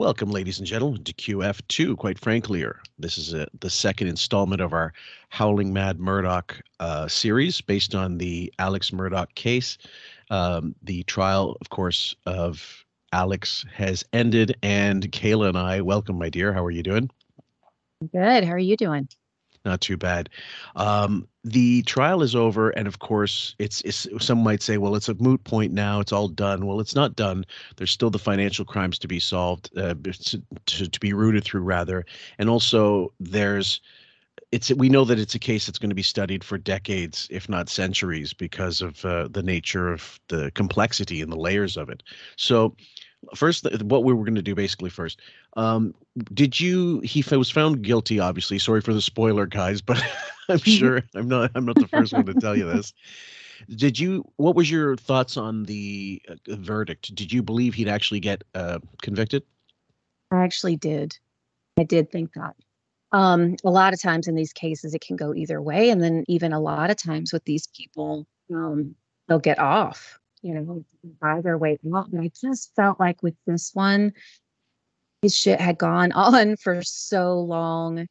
Welcome, ladies and gentlemen, to QF2. Quite frankly, this is a, the second installment of our Howling Mad Murdaugh uh, series based on the Alex Murdaugh case. Um, the trial, of course, of Alex has ended, and Kayla and I, welcome, my dear. How are you doing? Good. How are you doing? Not too bad. Um, the trial is over, and of course, it's, it's some might say, well, it's a moot point now. It's all done. Well, it's not done. There's still the financial crimes to be solved, uh, to, to, to be rooted through, rather, and also there's it's we know that it's a case that's going to be studied for decades, if not centuries, because of uh, the nature of the complexity and the layers of it. So, first, what we were going to do basically first. Um, did you? He was found guilty. Obviously, sorry for the spoiler, guys, but I'm sure I'm not. I'm not the first one to tell you this. Did you? What was your thoughts on the uh, verdict? Did you believe he'd actually get uh, convicted? I actually did. I did think that um, a lot of times in these cases it can go either way and then even a lot of times with these people um, they'll get off you know buy their way off and i just felt like with this one his shit had gone on for so long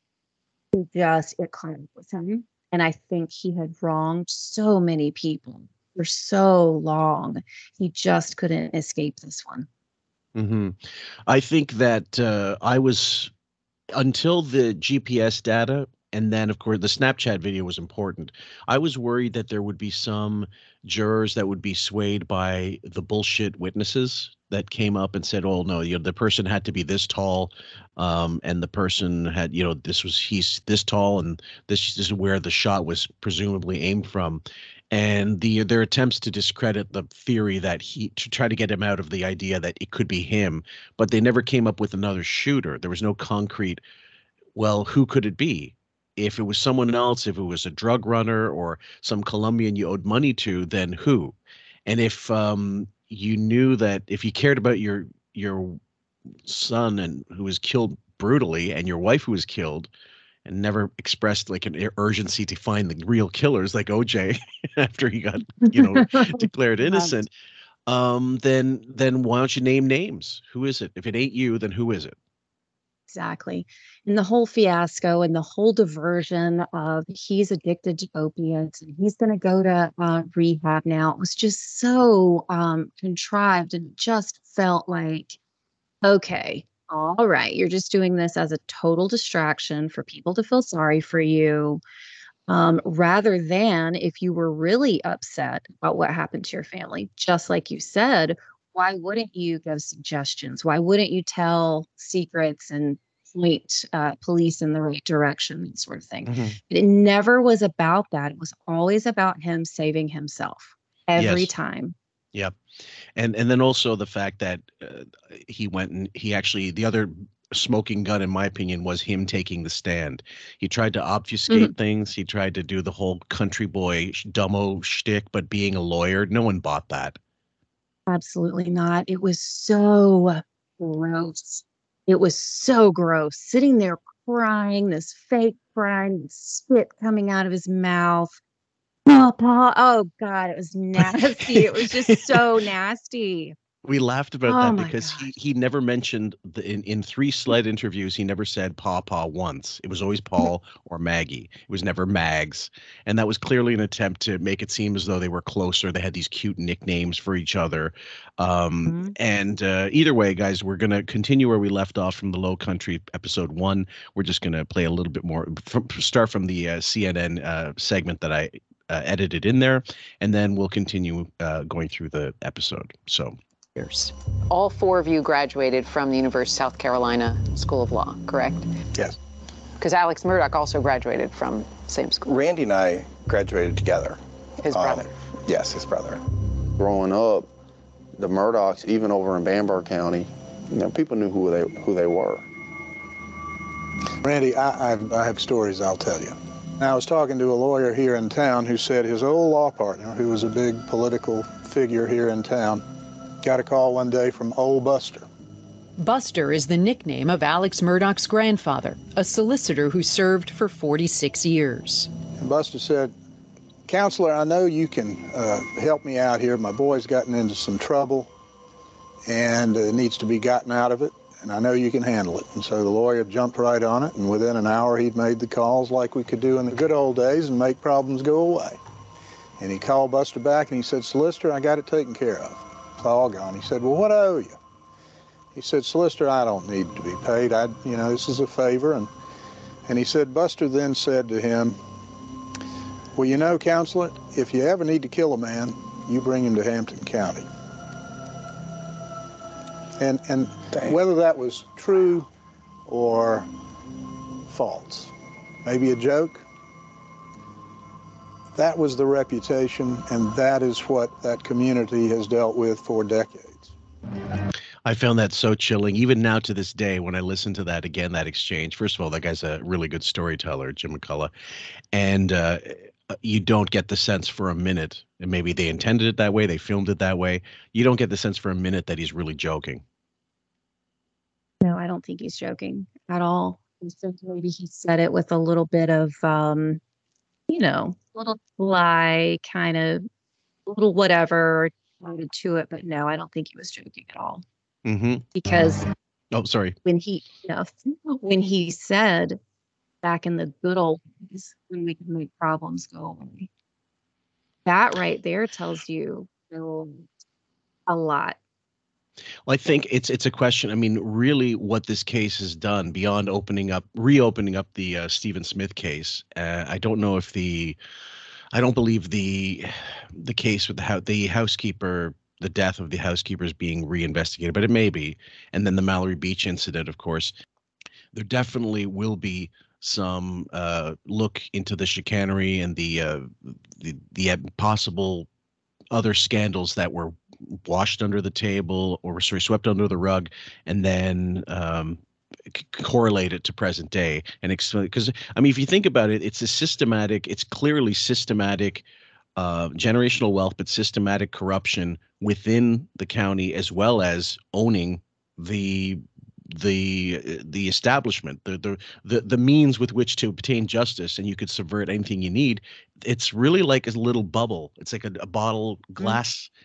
it just it caught up with him. And i think he had wronged so many people for so long. He just couldn't escape this one. Mm-hmm. i think that uh, i was until the GPS data and then of course the Snapchat video was important. I was worried that there would be some jurors that would be swayed by the bullshit witnesses that came up and said, "Oh no, you know, the person had to be this tall, um, and the person had, you know, this was he's this tall, and this, this is where the shot was presumably aimed from." And the their attempts to discredit the theory that he to try to get him out of the idea that it could be him, but they never came up with another shooter. There was no concrete. Well, who could it be? If it was someone else, if it was a drug runner or some Colombian you owed money to, then who? And if um, you knew that if you cared about your your son and who was killed brutally and your wife who was killed and never expressed like an urgency to find the real killers like OJ after he got you know declared innocent um then then why don't you name names? Who is it? If it ain't you then who is it exactly. And the whole fiasco and the whole diversion of he's addicted to opiates and he's going to go to uh, rehab now was just so um, contrived and just felt like okay all right you're just doing this as a total distraction for people to feel sorry for you um, rather than if you were really upset about what happened to your family. Just like you said why wouldn't you give suggestions? Why wouldn't you tell secrets and point uh, police in the right direction, that sort of thing? Mm-hmm. It never was about that. It was always about him saving himself every yes. time. Yep. And and then also the fact that uh, he went and he actually the other smoking gun in my opinion was him taking the stand. He tried to obfuscate mm-hmm. things. He tried to do the whole country boy dumbo shtick, but being a lawyer, no one bought that. Absolutely not. It was so gross. It was so gross. Sitting there crying, this fake crying, spit coming out of his mouth. Papa. Oh God, it was nasty. it was just so nasty. We laughed about oh that because he, he never mentioned the, in, in three SLED interviews, he never said Paw Paw once. It was always Paul or Maggie. It was never Mags. And that was clearly an attempt to make it seem as though they were closer. They had these cute nicknames for each other. Um, mm-hmm. And uh, either way, guys, we're going to continue where we left off from the Low Country episode one. We're just going to play a little bit more, from, start from the uh, CNN uh, segment that I uh, edited in there, and then we'll continue uh, going through the episode. So years. All four of you graduated from the University of South Carolina School of Law, correct? Yes. Because Alex Murdaugh also graduated from same school. Randy and I graduated together. His um, brother? Yes, his brother. Growing up, the Murdaughs, even over in Bamberg County, you know, people knew who they who they were. Randy, I, I, I have stories I'll tell you. I was talking to a lawyer here in town who said his old law partner, who was a big political figure here in town, Got a call one day from old Buster. Buster is the nickname of Alex Murdaugh's grandfather, a solicitor who served for 46 years. And Buster said, Counselor, I know you can uh, help me out here. My boy's gotten into some trouble and uh, needs to be gotten out of it. and I know you can handle it. And so the lawyer jumped right on it, and within an hour, he'd made the calls like we could do in the good old days and make problems go away. And he called Buster back and he said, Solicitor, I got it taken care of. All gone. He said, Well, what I owe you? He said, Solicitor, I don't need to be paid. I, you know, this is a favor. And, and he said, Buster then said to him, Well, you know, counselor, if you ever need to kill a man, you bring him to Hampton County. And, and whether that was true or false, maybe a joke, that was the reputation, and that is what that community has dealt with for decades. I found that so chilling, even now to this day, when I listen to that again, that exchange. First of all, that guy's a really good storyteller, Jim McCullough. And uh, you don't get the sense for a minute, and maybe they intended it that way, they filmed it that way. You don't get the sense for a minute that he's really joking. No, I don't think he's joking at all. I think maybe he said it with a little bit of, um, you know, little sly kind of little whatever added to it. But no, I don't think he was joking at all. Mm-hmm. Because oh, sorry, when he, you know, when he said back in the good old days when we could make problems go away, that right there tells you a lot well, I think it's it's a question. I mean, really, what this case has done beyond opening up, reopening up the uh, Stephen Smith case. Uh, I don't know if the, I don't believe the, the case with the the housekeeper, the death of the housekeeper is being reinvestigated, but it may be. And then the Mallory Beach incident, of course, there definitely will be some uh, look into the chicanery and the uh, the the possible other scandals that were washed under the table or sorry swept under the rug and then um, c- correlate it to present day and explain because i mean if you think about it it's a systematic it's clearly systematic uh, generational wealth but systematic corruption within the county as well as owning the the the establishment the, the the the means with which to obtain justice and you could subvert anything you need it's really like a little bubble it's like a, a bottle mm. glass mm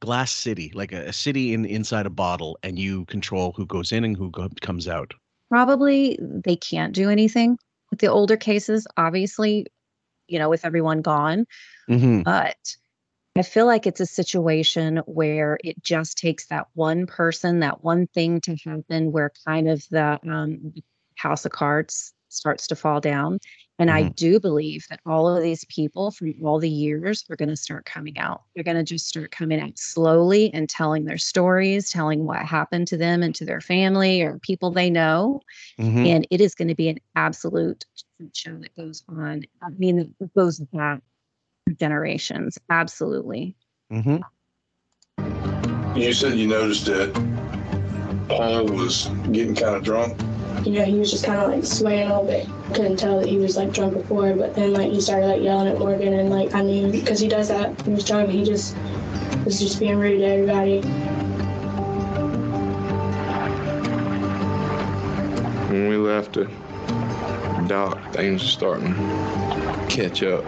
glass city, like a, a city in inside a bottle, and you control who goes in and who go, comes out. Probably they can't do anything with the older cases. Obviously, you know, with everyone gone, mm-hmm. but I feel like it's a situation where it just takes that one person, that one thing to happen, where kind of the um, house of cards starts to fall down. And mm-hmm. I do believe that all of these people from all the years are going to start coming out. They're going to just start coming out slowly and telling their stories, telling what happened to them and to their family or people they know. Mm-hmm. And it is going to be an absolute show that goes on. I mean, it goes back generations. Absolutely. Mm-hmm. You said you noticed that Paul was getting kind of drunk you know, he was just kind of like swaying a little bit. Couldn't tell that he was like drunk before, but then like he started like yelling at Morgan, and like I knew because he does that when he's drunk. He just was just being rude to everybody. When we left the dock, things were starting to catch up.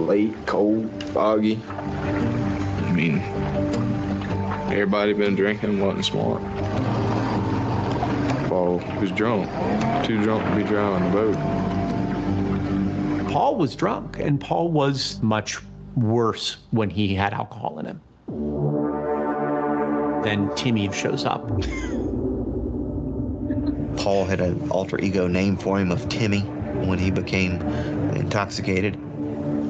Late, cold, foggy. I mean, everybody been drinking, wasn't smart. Paul was drunk, too drunk to be driving the boat. Paul was drunk, and Paul was much worse when he had alcohol in him. Then Timmy shows up. Paul had an alter ego name for him of Timmy when he became intoxicated.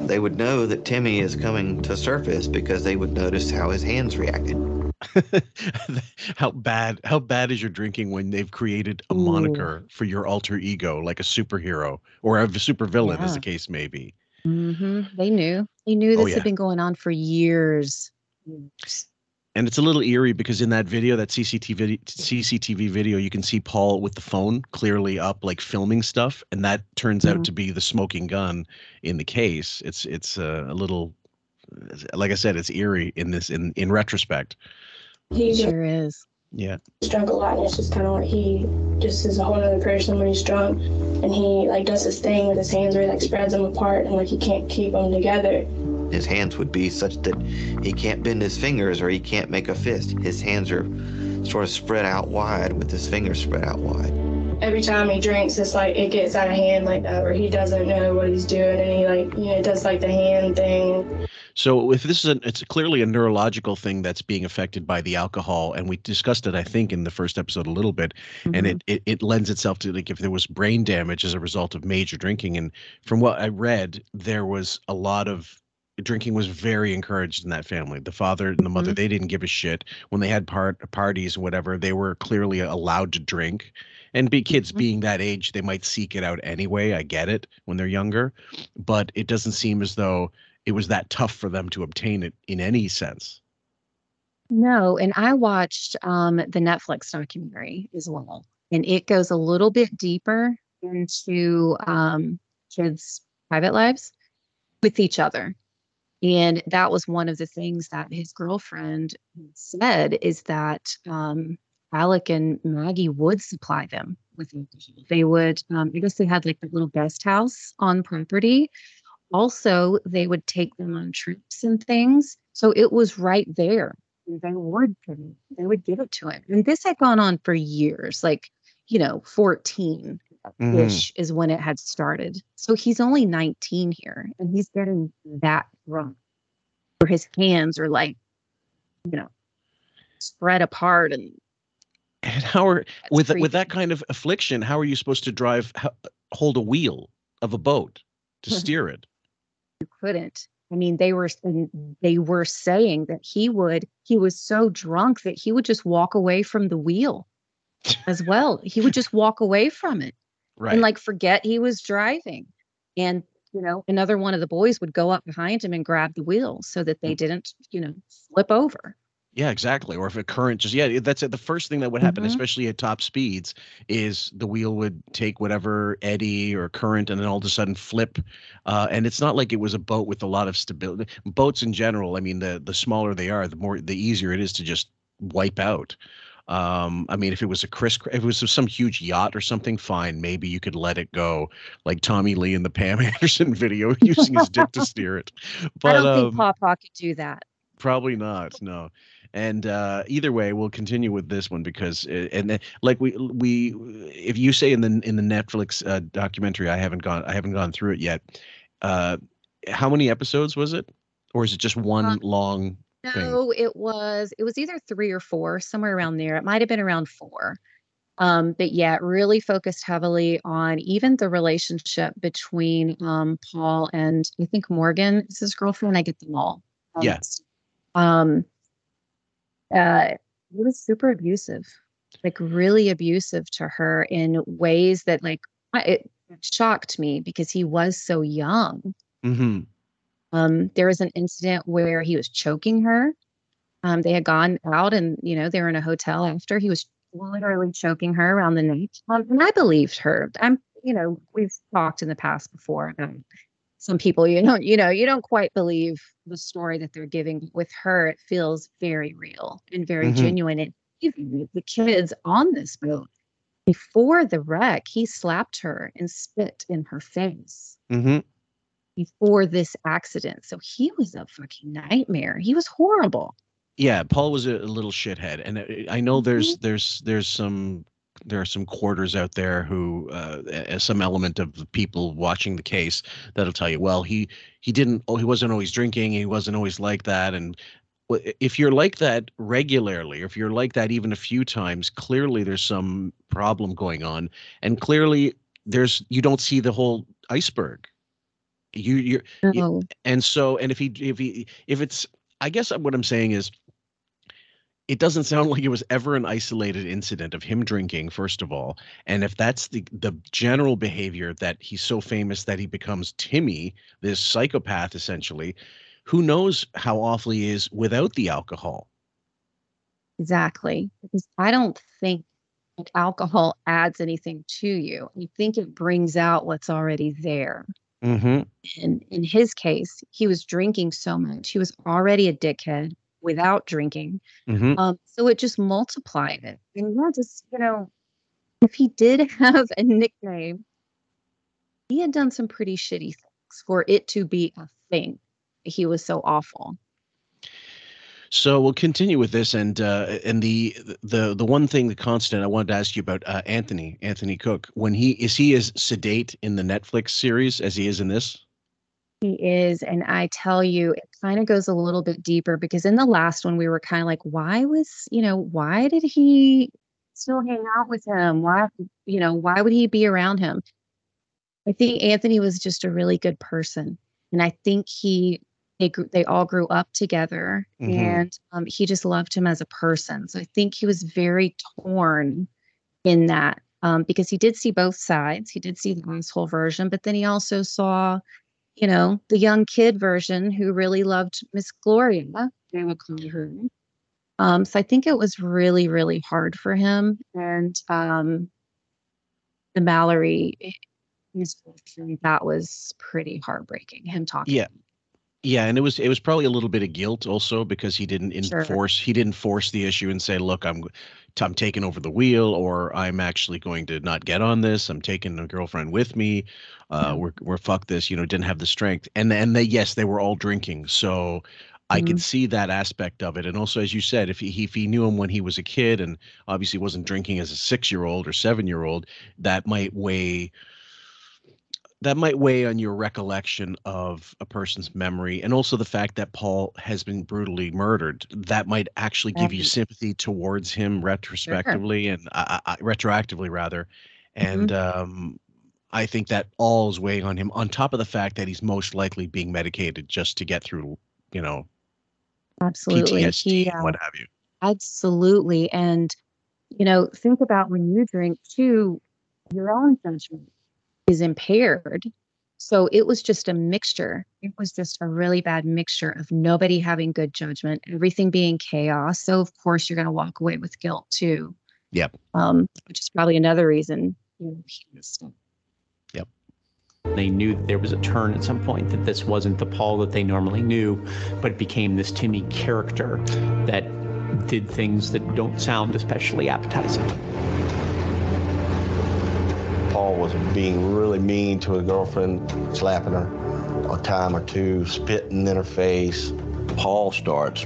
They would know that Timmy is coming to surface because they would notice how his hands reacted. how bad how bad is your drinking when they've created a Ooh. moniker for your alter ego like a superhero or a supervillain yeah. as the case may be mm-hmm. they knew they knew oh, this oh, yeah. had been going on for years and it's a little eerie because in that video that cctv cctv video you can see paul with the phone clearly up like filming stuff and that turns mm-hmm. out to be the smoking gun in the case it's it's uh, a little like i said it's eerie in this in in retrospect he sure is. Yeah. He's drunk a lot, and it's just kind of like he just is a whole other person when he's drunk, and he like does this thing with his hands where he like spreads them apart, and like he can't keep them together. his hands would be such that he can't bend his fingers or he can't make a fist. His hands are sort of spread out wide with his fingers spread out wide. Every time he drinks, it's like it gets out of hand like uh, that, where he doesn't know what he's doing, and he like you know does like the hand thing. So if this is a, it's clearly a neurological thing that's being affected by the alcohol, and we discussed it, I think, in the first episode a little bit, and Mm-hmm. it, it it lends itself to like if there was brain damage as a result of major drinking, and from what I read, there was a lot of drinking was very encouraged in that family. The father and the mother, they didn't give a shit when they had part parties and whatever. They were clearly allowed to drink. And be kids being that age, they might seek it out anyway. I get it when they're younger, but it doesn't seem as though it was that tough for them to obtain it in any sense. No, and I watched um the Netflix documentary as well, and it goes a little bit deeper into um kids' private lives with each other. And that was one of the things that his girlfriend said is that um Alec and Maggie would supply them with alcohol. They would um I guess they had like a little guest house on property. Also, they would take them on trips and things. So it was right there. They would give it- they would give it to him. And this had gone on for years like you know 14 mm. ish is when it had started. So he's only 19 here and he's getting that drunk. Where his hands are like you know spread apart and And how are with with that kind of affliction, how are you supposed to drive hold a wheel of a boat to steer it? You couldn't i mean they were they were saying that he would he was so drunk that he would just walk away from the wheel as well he would just walk away from it Right. and like forget he was driving and you know another one of the boys would go up behind him and grab the wheel so that Mm. they didn't you know flip over Yeah, exactly. Or if a current just yeah, that's it. The first thing that would happen, Mhm. especially at top speeds, is the wheel would take whatever eddy or current, and then all of a sudden flip. Uh, and it's not like it was a boat with a lot of stability. Boats in general, I mean, the the smaller they are, the more the easier it is to just wipe out. Um, I mean, if it was a Chris, if it was some huge yacht or something, fine, maybe you could let it go, like Tommy Lee in the Pam Anderson video, using his dick to steer it. But i don't um, think papa could do that Probably not. No. And uh, either way, we'll continue with this one because, uh, and then, like we we, if you say in the in the Netflix uh, documentary, I haven't gone I haven't gone through it yet. Uh, how many episodes was it, or is it just one Uh, long thing? no it was it was either three or four somewhere around there it might have been around four um but yeah really focused heavily on even the relationship between um paul and i think morgan is his girlfriend i get them all um, Yeah. um uh he was super abusive like really abusive to her in ways that like it shocked me because he was so young Mm-hmm. um, there was an incident where he was choking her. Um, they had gone out and, you know, they were in a hotel after. He was literally choking her around the neck. Um, and I believed her. I'm, you know, we've talked in the past before. Um, some people, you don't, you know, you don't quite believe the story that they're giving. With her, it feels very real and very Mhm. genuine. And even the kids on this boat, before the wreck, he slapped her and spit in her face Mm-hmm. before this accident. So he was a fucking nightmare. He was horrible. Yeah, Paul was a, a little shithead, and uh, I know there's Mm-hmm. there's there's some there are some quarters out there who uh, some element of the people watching the case that'll tell you, well, he he didn't, oh, he wasn't always drinking, he wasn't always like that, and if you're like that regularly, or if you're like that even a few times, clearly there's some problem going on, and clearly there's you don't see the whole iceberg. You you're you- No. and so and if he if he if it's i guess what i'm saying is it doesn't sound like it was ever an isolated incident of him drinking first of all and if that's the the general behavior that he's so famous that he becomes timmy this psychopath essentially who knows how awful he is without the alcohol Exactly. Because I don't think like, alcohol adds anything to you. I think it brings out what's already there. mm-hmm And in his case, he was drinking so much. He was already a dickhead without drinking. mm-hmm Um, so it just multiplied it. And yeah, just, you know, if he did have a nickname, he had done some pretty shitty things for it to be a thing. he was so awful. So we'll continue with this, and uh, and the the the one thing, the constant I wanted to ask you about uh, Anthony Anthony Cook. When he is he as sedate in the Netflix series as he is in this? He is, and I tell you, it kind of goes a little bit deeper because in the last one we were kind of like, why was you know why did he still hang out with him? Why you know why would he be around him? I think Anthony was just a really good person, and I think he they grew, they all grew up together Mhm. and um, he just loved him as a person so i think he was very torn in that um, because he did see both sides he did see the asshole version but then he also saw you know the young kid version who really loved miss gloria they would call her um, so i think it was really really hard for him and um, the mallory that was pretty heartbreaking him talking Yeah. Yeah, and it was it was probably a little bit of guilt also because he didn't Sure. enforce he didn't force the issue and say, "Look, I'm I'm taking over the wheel," or "I'm actually going to not get on this. I'm taking a girlfriend with me. Uh, we're we're fuck this." You know, didn't have the strength. And and they yes, they were all drinking, so I could Mhm. see that aspect of it. And also, as you said, if he if he knew him when he was a kid and obviously wasn't drinking as a six year old or seven year old, that might weigh that might weigh on your recollection of a person's memory and also the fact that Paul has been brutally murdered that might actually give you sympathy towards him retrospectively and uh, uh, retroactively rather and um I think that all is weighing on him on top of the fact that he's most likely being medicated just to get through you know absolutely. PTSD he, uh, what have you. Absolutely. And, you know, think about when you drink too, your own judgment is impaired. So it was just a mixture. It was just a really bad mixture of nobody having good judgment, everything being chaos. So, of course, you're going to walk away with guilt too, yep um, which is probably another reason you know, yep They knew that there was a turn at some point, that this wasn't the Paul that they normally knew, but it became this Timmy character that did things that don't sound especially appetizing. Paul was being really mean to his girlfriend, slapping her a time or two, spitting in her face. Paul starts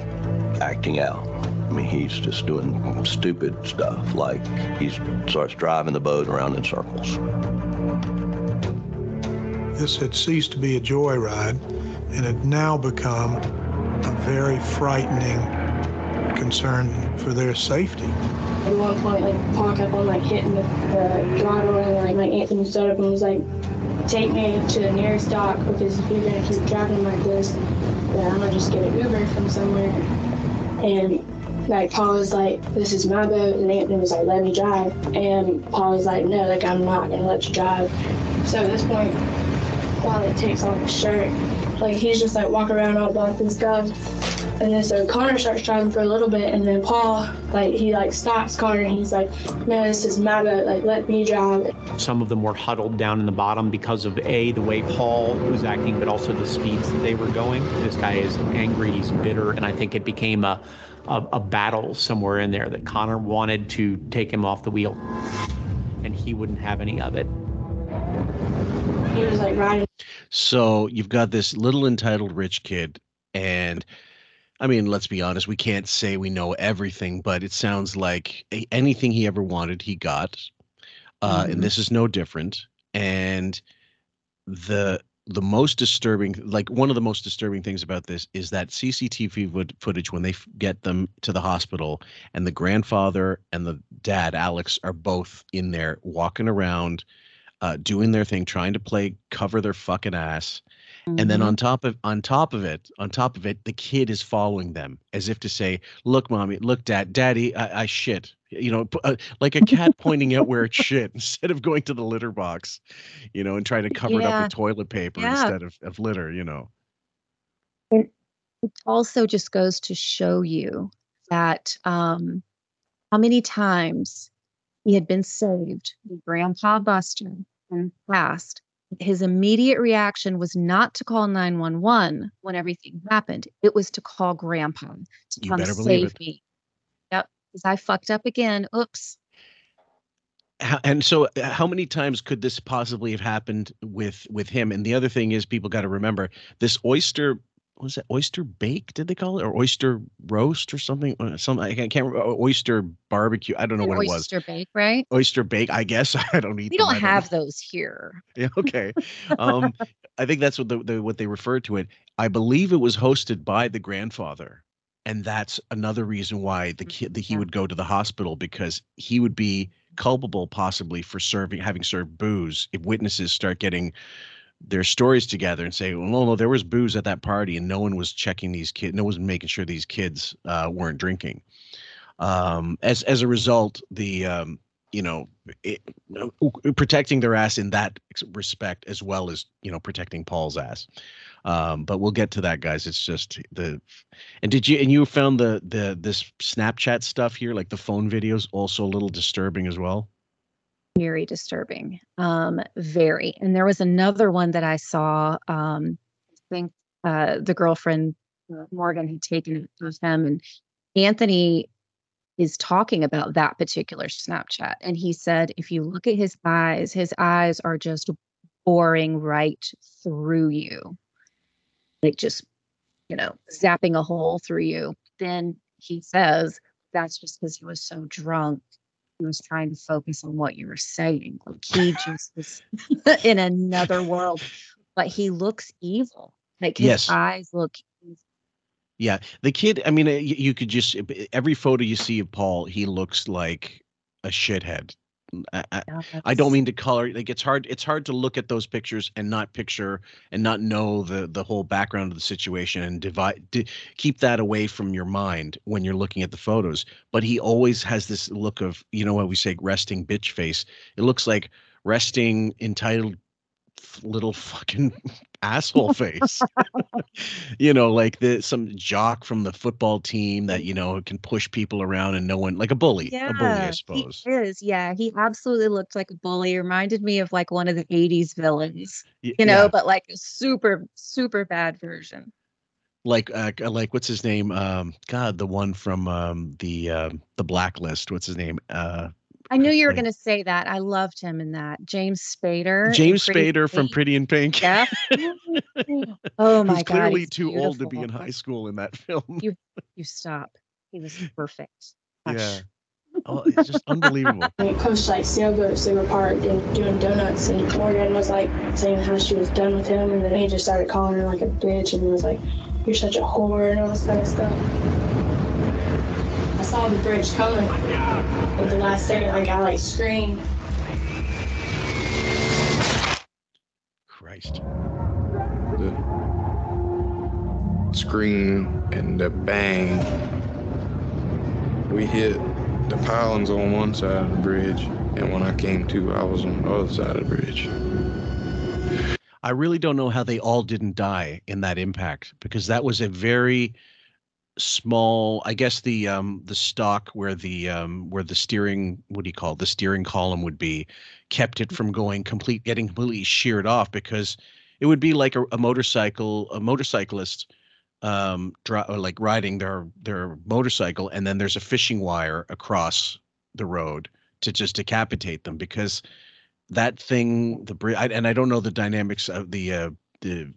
acting out. I mean, he's just doing stupid stuff, like he starts driving the boat around in circles. This had ceased to be a joyride and had now become a very frightening concern for their safety. At one point, like Paul kept on like hitting the, the and like my Anthony stood up and was like, "Take me to the nearest dock because if you're gonna keep driving like this, then I'm gonna just get an Uber from somewhere." And like Paul was like, "This is my boat," and Anthony was like, "Let me drive," and Paul was like, "No, like I'm not gonna let you drive." So at this point, Paul like takes off his shirt, like he's just like walking around all buff and stuff. And then so Connor starts driving for a little bit, and then Paul, like, he like stops Connor, and he's like, "No, this is my boat. Like, let me drive." Some of them were huddled down in the bottom because of A, the way Paul was acting, but also the speeds that they were going. This guy is angry, he's bitter, and I think it became a, a, a battle somewhere in there that Connor wanted to take him off the wheel, and he wouldn't have any of it. He was like riding. So you've got this little entitled rich kid, and I mean, let's be honest, we can't say we know everything, but it sounds like a- anything he ever wanted, he got. Uh, Mhm. And this is no different. And the the most disturbing, like one of the most disturbing things about this is that CCTV footage when they f- get them to the hospital, and the grandfather and the dad, Alex, are both in there walking around, uh, doing their thing, trying to play cover their fucking ass. And then Mhm. on top of on top of it, on top of it, the kid is following them as if to say, "Look, mommy, look, dad, daddy, I, I shit." You know, uh, like a cat pointing out where it shit instead of going to the litter box, you know, and trying to cover it up with toilet paper Yeah. instead of, of litter. You know, And it also just goes to show you that um, how many times he had been saved, Grandpa Buster, and passed. His immediate reaction was not to call 911 when everything happened. It was to call Grandpa to You come save it. me. Yep, because I fucked up again. Oops. And so uh, how many times could this possibly have happened with with him? And the other thing is, people got to remember this oyster was it oyster bake? Did they call it or oyster roast or something? Uh, Some I can't, remember. oyster barbecue. I don't know An what it was. oyster bake, right? Oyster bake. I guess I don't eat. We don't know. have those here. Yeah. Okay. Um, I think that's what the, the what they referred to it. I believe it was hosted by the grandfather, and that's another reason why the kid that he would go to the hospital because he would be culpable possibly for serving having served booze if witnesses start getting their stories together and say, well, no, no, there was booze at that party and no one was checking these kids, no one was making sure these kids uh, weren't drinking. Um, as as a result, the um, you know it, uh, protecting their ass in that respect as well as you know protecting Paul's ass. Um, but we'll get to that, guys. It's just the and did you and you found the the this Snapchat stuff here, like the phone videos, also a little disturbing as well. Very disturbing um very and there was another one that i saw um i think uh the girlfriend uh, morgan had taken it with him and anthony is talking about that particular snapchat and he said if you look at his eyes his eyes are just boring right through you. Like just you know zapping a hole through you. Then he says that's just because he was so drunk he was trying to focus on what you were saying. Like he just was in another world, but he looks evil. Like his Yes. eyes look. Yeah, the kid. I mean, uh, you could just every photo you see of Paul, he looks like a shithead. I, I, I don't mean to color. Like it's hard. It's hard to look at those pictures and not picture and not know the the whole background of the situation and divide. Di- keep that away from your mind when you're looking at the photos. But he always has this look of you know what we say resting bitch face. It looks like resting entitled little fucking asshole face. you know, like the some jock from the football team that you know can push people around and no one like a bully, Yeah, a bully, I suppose. he is. Yeah, he absolutely looked like a bully. He Reminded me of like one of the '80s villains, you know, yeah. but like a super, super bad version. like uh, like what's his name? Um, God, the one from um the um the Blacklist. What's his name? Uh, I knew you were going to say that. I loved him in that. James Spader. James Spader from Pretty in Pink. Yeah. oh my who's god, clearly he's too old to be in high school in that film. You, you stop. He was perfect. yeah. Oh, it's just unbelievable. We coached like sailboats. They were parked and doing donuts, and Morgan was like saying how she was done with him, and then he just started calling her like a bitch, and he was like, "You're such a whore," and all this kind of stuff. I saw the bridge coming. At the last second, like I like screamed. Christ. the scream and the bang. We hit the pilings on one side of the bridge, and when I came to, I was on the other side of the bridge. I really don't know how they all didn't die in that impact because that was a very small I guess the um the stock where the um where the steering what do you call it the steering column would be kept it from going complete getting completely sheared off because it would be like a, a motorcycle a motorcyclist um dri- like riding their their motorcycle and then there's a fishing wire across the road to just decapitate them because that thing the and i don't know the dynamics of the uh the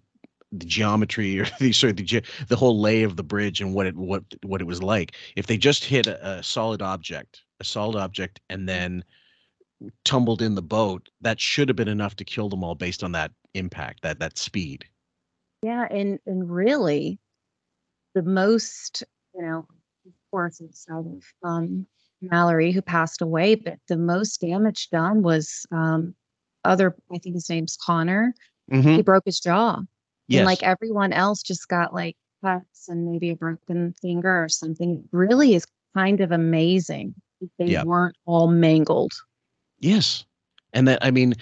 the geometry or the sorry the ge- the whole lay of the bridge and what it what what it was like if they just hit a, a solid object a solid object and then tumbled in the boat that should have been enough to kill them all based on that impact that that speed Yeah, and and really, the most you know, of course, outside of um, Mallory who passed away, but the most damage done was um, other. I think his name's Connor. He Mhm. broke his jaw, Yes. and like everyone else, just got like cuts and maybe a broken finger or something. It really is kind of amazing. that They Yeah. weren't all mangled. Yes, and that I mean,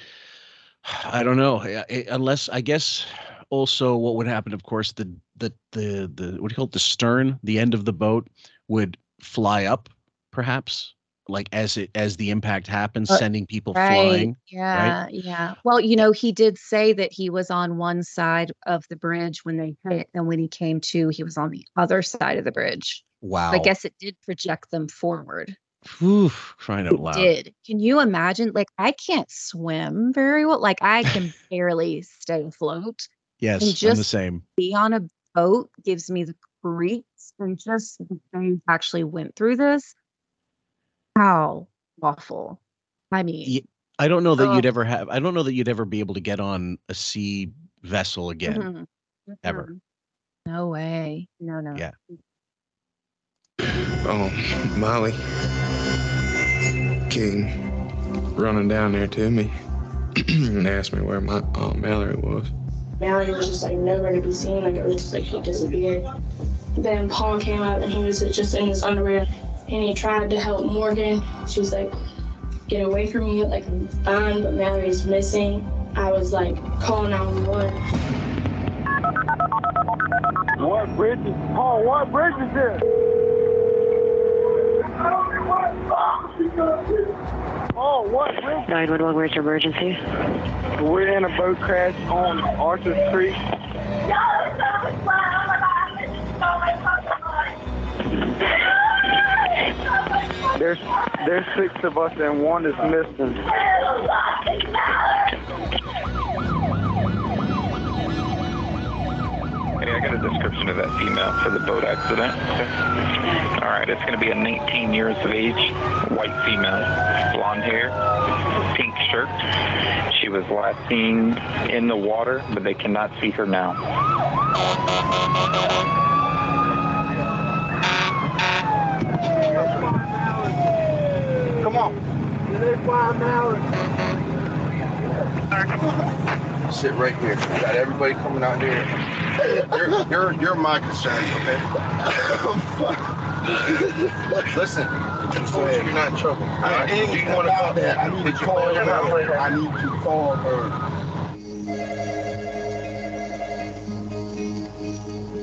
I don't know unless I guess also what would happen. Of course, the the the the what do you call it? The stern, the end of the boat would fly up, perhaps like as it as the impact happens, Uh, sending people right. flying. Yeah, yeah. Well, you know, he did say that he was on one side of the bridge when they hit, and when he came to, he was on the other side of the bridge. Wow. I guess it did project them forward. Whew, crying out It did. Can you imagine? Like, I can't swim very well. Like, I can barely stay afloat. Yes, and I'm just the same. be on a boat gives me the creeps and just they actually went through this. How awful. I mean, I don't know that you'd ever have. I don't know that you'd ever be able to get on a sea vessel again, mhm, ever. mhm. No way. No, no. Yeah. Oh, Molly King running down there to me and asked me where my Aunt Mallory was. Mallory was just like nowhere to be seen. Like it was just like he disappeared. Then Paul came out and he was just in his underwear and he tried to help Morgan. She was like, get away from me, like I'm fine, but Mallory's missing. I was like calling 911. What bridge is Paul? What bridge is this? Oh, what bridge? 911, where's your emergency? We're in a boat crash on Archer's Creek. There's there's six of us and one is missing. Hey, I got a description of that female for the boat accident. All right, it's going to be a 19 years of age, white female, blonde hair, pink shirt. She was last seen in the water, but they cannot see her now. Come on. Sit right here. Got everybody coming out here. You're you're you're my concern, okay? Listen, just so you're not in trouble. all right? ain't you want to about that. I need to you call call her. her? I need to call her.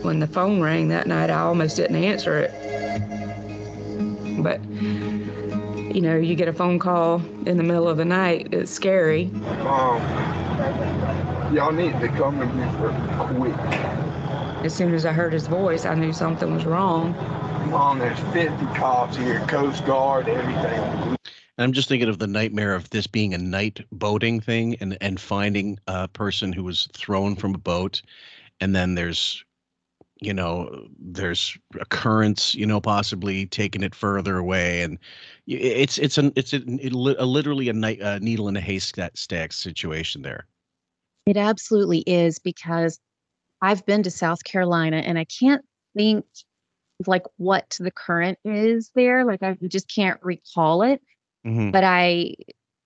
When the phone rang that night, I almost didn't answer it. You know, you get a phone call in the middle of the night, it's scary. Um, y'all need to come to me for quick. As soon as I heard his voice, I knew something was wrong. Mom, there's 50 cops here, Coast Guard, everything. And I'm just thinking of the nightmare of this being a night boating thing and and finding a person who was thrown from a boat, and then there's, you know, there's a currents, you know, possibly taking it further away, and it's it's an it's a, it li- a literally a night uh, needle in a haystack situation there. It absolutely is because I've been to South Carolina and I can't think like what the current is there. Like I just can't recall it. Mhm. But I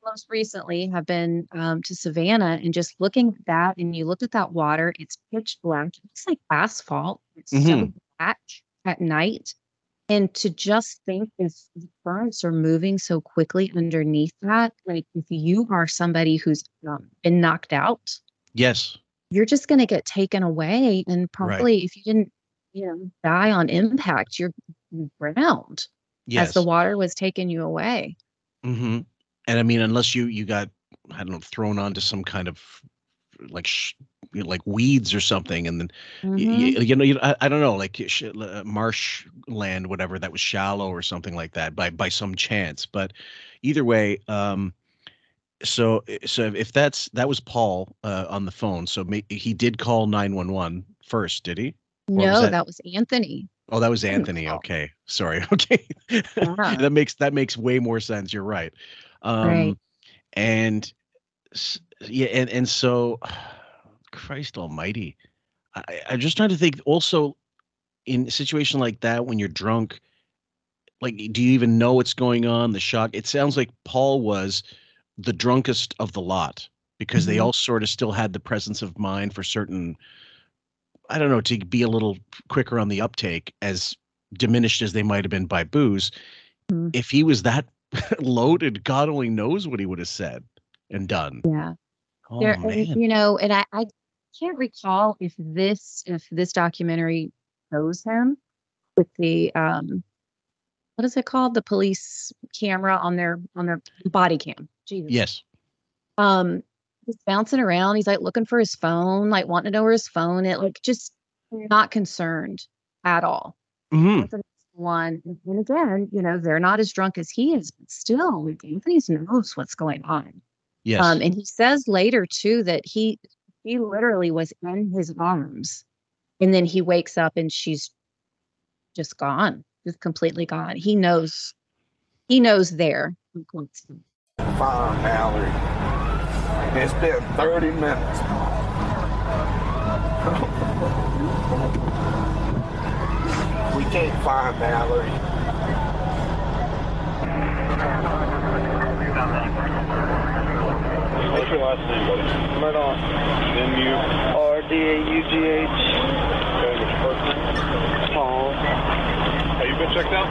most recently have been um, to Savannah and just looking at that and you look at that water, it's pitch black. It's like asphalt. It's so Mhm. black at night. And to just think if the currents are moving so quickly underneath that, like if you are somebody who's um, been knocked out, Yes. you're just going to get taken away. And probably if you didn't, you know, die on impact, you're drowned as the water was taking you away. hmm And I mean, unless you you got I don't know thrown onto some kind of like sh- you know, like weeds or something, and then y- y- Mhm. you know you, I, I don't know like sh- uh, marsh land whatever that was shallow or something like that by by some chance. But either way, um, so so if that's that was Paul uh, on the phone, so ma- he did call nine one one first, did he? Or was No, that- that was Anthony. Oh, that was Anthony. Okay, sorry. Okay, Yeah. that makes that makes way more sense. You're right. Um, Right. And yeah, and and so, Christ Almighty, I, I'm just trying to think. Also, in a situation like that, when you're drunk, like, do you even know what's going on? The shock. It sounds like Paul was the drunkest of the lot because they Mhm. all sort of still had the presence of mind for certain I don't know, to be a little quicker on the uptake, as diminished as they might have been by booze. Mhm. If he was that loaded, God only knows what he would have said and done. Yeah. Oh there, man. you know, and I, I can't recall if this if this documentary shows him with the um what is it called? The police camera on their on their body cam. Jesus. Yes. Um he's bouncing around. He's like looking for his phone, like wanting to know where his phone is, like just not concerned at all. hmm That's the next one. And and again, you know, they're not as drunk as he is, but still, like, Anthony knows what's going on. Yes. Um, and he says later too that he he literally was in his arms And then he wakes up and she's just gone, just completely gone. He knows, he knows there. Find Mallory. It's been 30 minutes. we can't find Mallory. What's your last name, buddy? Murdaugh. M U R D A U G H. Okay, what's your first name? Paul. Have you been checked out?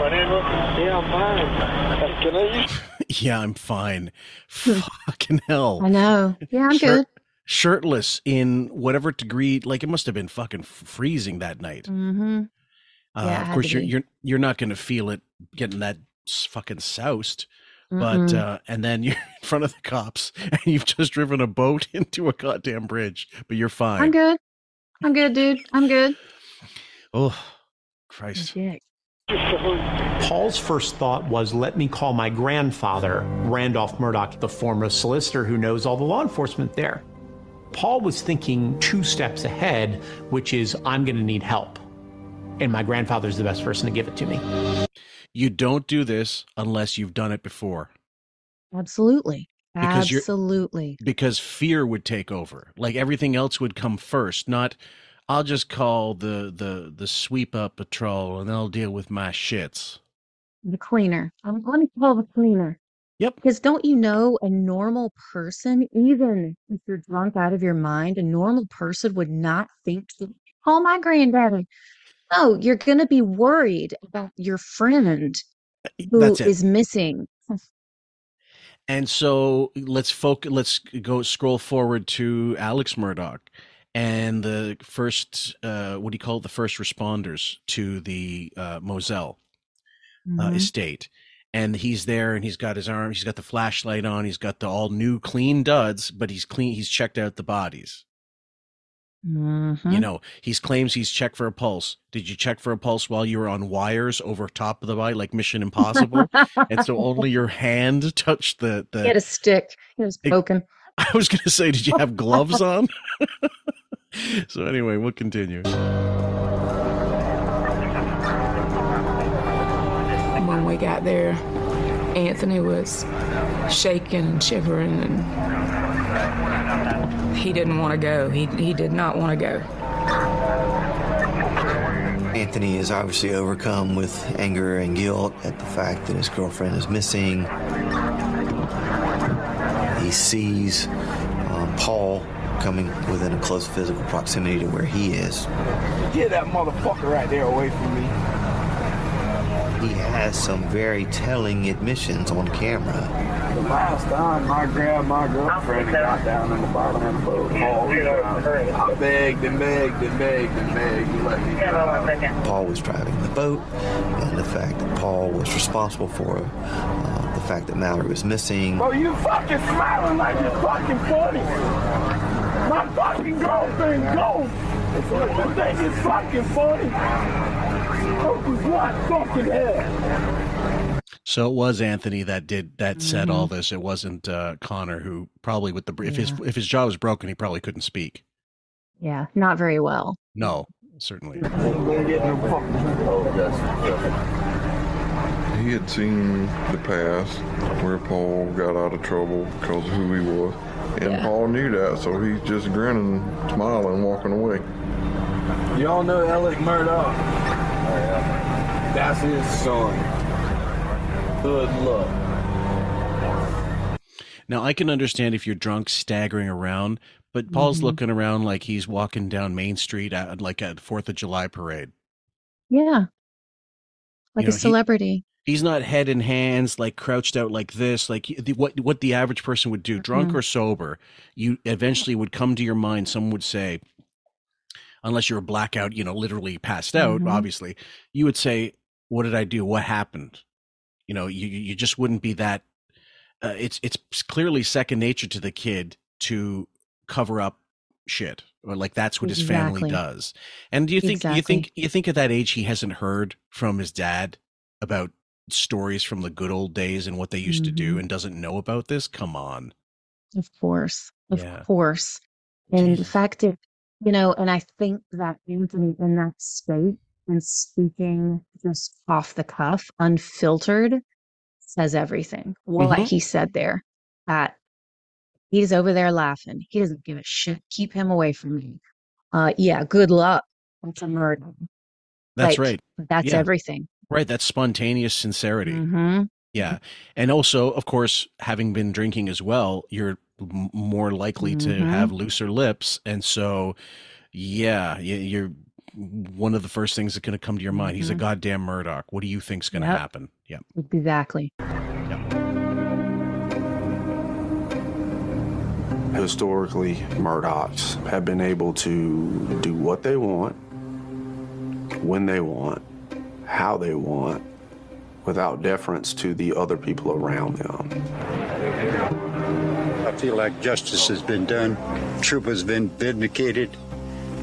Right, Andrew? Yeah, I'm fine. Can I use? yeah, I'm fine. Fucking hell. I know. Yeah, I'm Shirt- good. Shirtless in whatever degree, like it must have been fucking freezing that night. Mm-hmm. Uh, Yeah, it of course, you're you're you're not going to feel it getting that fucking soused. But Mm-mm. uh, and then you're in front of the cops, and you've just driven a boat into a goddamn bridge, but you're fine. I'm good. I'm good, dude. I'm good. Oh, Christ! Yeah. Paul's first thought was, let me call my grandfather, Randolph Murdaugh, the former solicitor who knows all the law enforcement there. Paul was thinking two steps ahead, which is, I'm going to need help. And my grandfather's the best person to give it to me. You don't do this unless you've done it before, Absolutely. Because Absolutely. because fear would take over. Like everything else would come first. Not, I'll just call the the the sweep up patrol, and they'll deal with my shits. The cleaner. I'm going to call the cleaner. Yep. Because don't you know a normal person, even if you're drunk out of your mind, a normal person would not think to call my granddaddy. No, you're going to be worried about your friend who That's it. is missing. And so let's focus. Let's go scroll forward to Alex Murdaugh and the first. Uh, what do you call it? The first responders to the uh, Moselle uh, Mhm. estate, and he's there, and he's got his arm. He's got the flashlight on. He's got the all new clean duds, but he's clean. He's checked out the bodies. Mhm. You know, he claims he's checked for a pulse. Did you check for a pulse while you were on wires over top of the body, like Mission Impossible? and so only your hand touched the the. He had a stick. He was It- poking. I was going to say, did you have gloves on? so anyway, we'll continue. When we got there, Anthony was shaking and shivering, and he didn't want to go. He, he did not want to go. Anthony is obviously overcome with anger and guilt at the fact that his girlfriend is missing. He sees um, Paul coming within a close physical proximity to where he is. Get that motherfucker right there away from me. He has some very telling admissions on camera. The last time I grabbed my girlfriend and got down in the bottom of the boat, Paul was drowning. I begged and begged and begged and begged to let me drown. Paul was driving the boat, and the fact that Paul was responsible for uh, the fact that Mallory was missing. Bro, you fucking smiling like it's fucking funny. My fucking girlfriend gone. You think it's fucking funny? Hope is not fucking hell. So it was Anthony that did that said all Mm-hmm. this. It wasn't uh, Connor who probably with the if his if his jaw was broken, he probably couldn't speak. Yeah, not very well. No, certainly. He had seen the past where Paul got out of trouble because of who he was. And Yeah. Paul knew that, so he's just grinning, smiling, walking away. Y'all know Alec Murdaugh? That's his son. Good luck. Now I can understand if you're drunk staggering around, but Paul's Mhm. looking around like he's walking down Main Street at like a Fourth of July parade. Yeah. Like You a know, he- celebrity. He's not head in hands, like crouched out like this, like the, what what the average person would do, drunk Mhm. or sober. You eventually would come to your mind. Someone would say, unless you're a blackout, you know, literally passed out. Mhm. Obviously, you would say, "What did I do? What happened?" You know, you you just wouldn't be that. Uh, it's it's clearly second nature to the kid to cover up shit, or like that's what his family does. And do you think you think you think at that age he hasn't heard from his dad about stories from the good old days and what they used to do Mhm. and doesn't know about this? Come on. Of course. Of Yeah. course. And the fact You know, and I think that Anthony in that state and speaking just off the cuff, unfiltered, says everything. What Mhm. he said there. That he's over there laughing. He doesn't give a shit. Keep him away from me. Uh yeah, good luck. That's a murder. That's Like, right. That's Yeah. everything. Right. That's spontaneous sincerity. hmm Yeah. And also, of course, having been drinking as well, you're m- more likely to Mhm. have looser lips. And so, yeah, you're one of the first things that's going to come to your mind. He's a Mhm. goddamn Murdaugh. What do you think's going to Yep. happen? Yeah. Exactly. Historically, Murdaughs have been able to do what they want, when they want, how they want, without deference to the other people around them. I feel like justice has been done. Truth has been vindicated.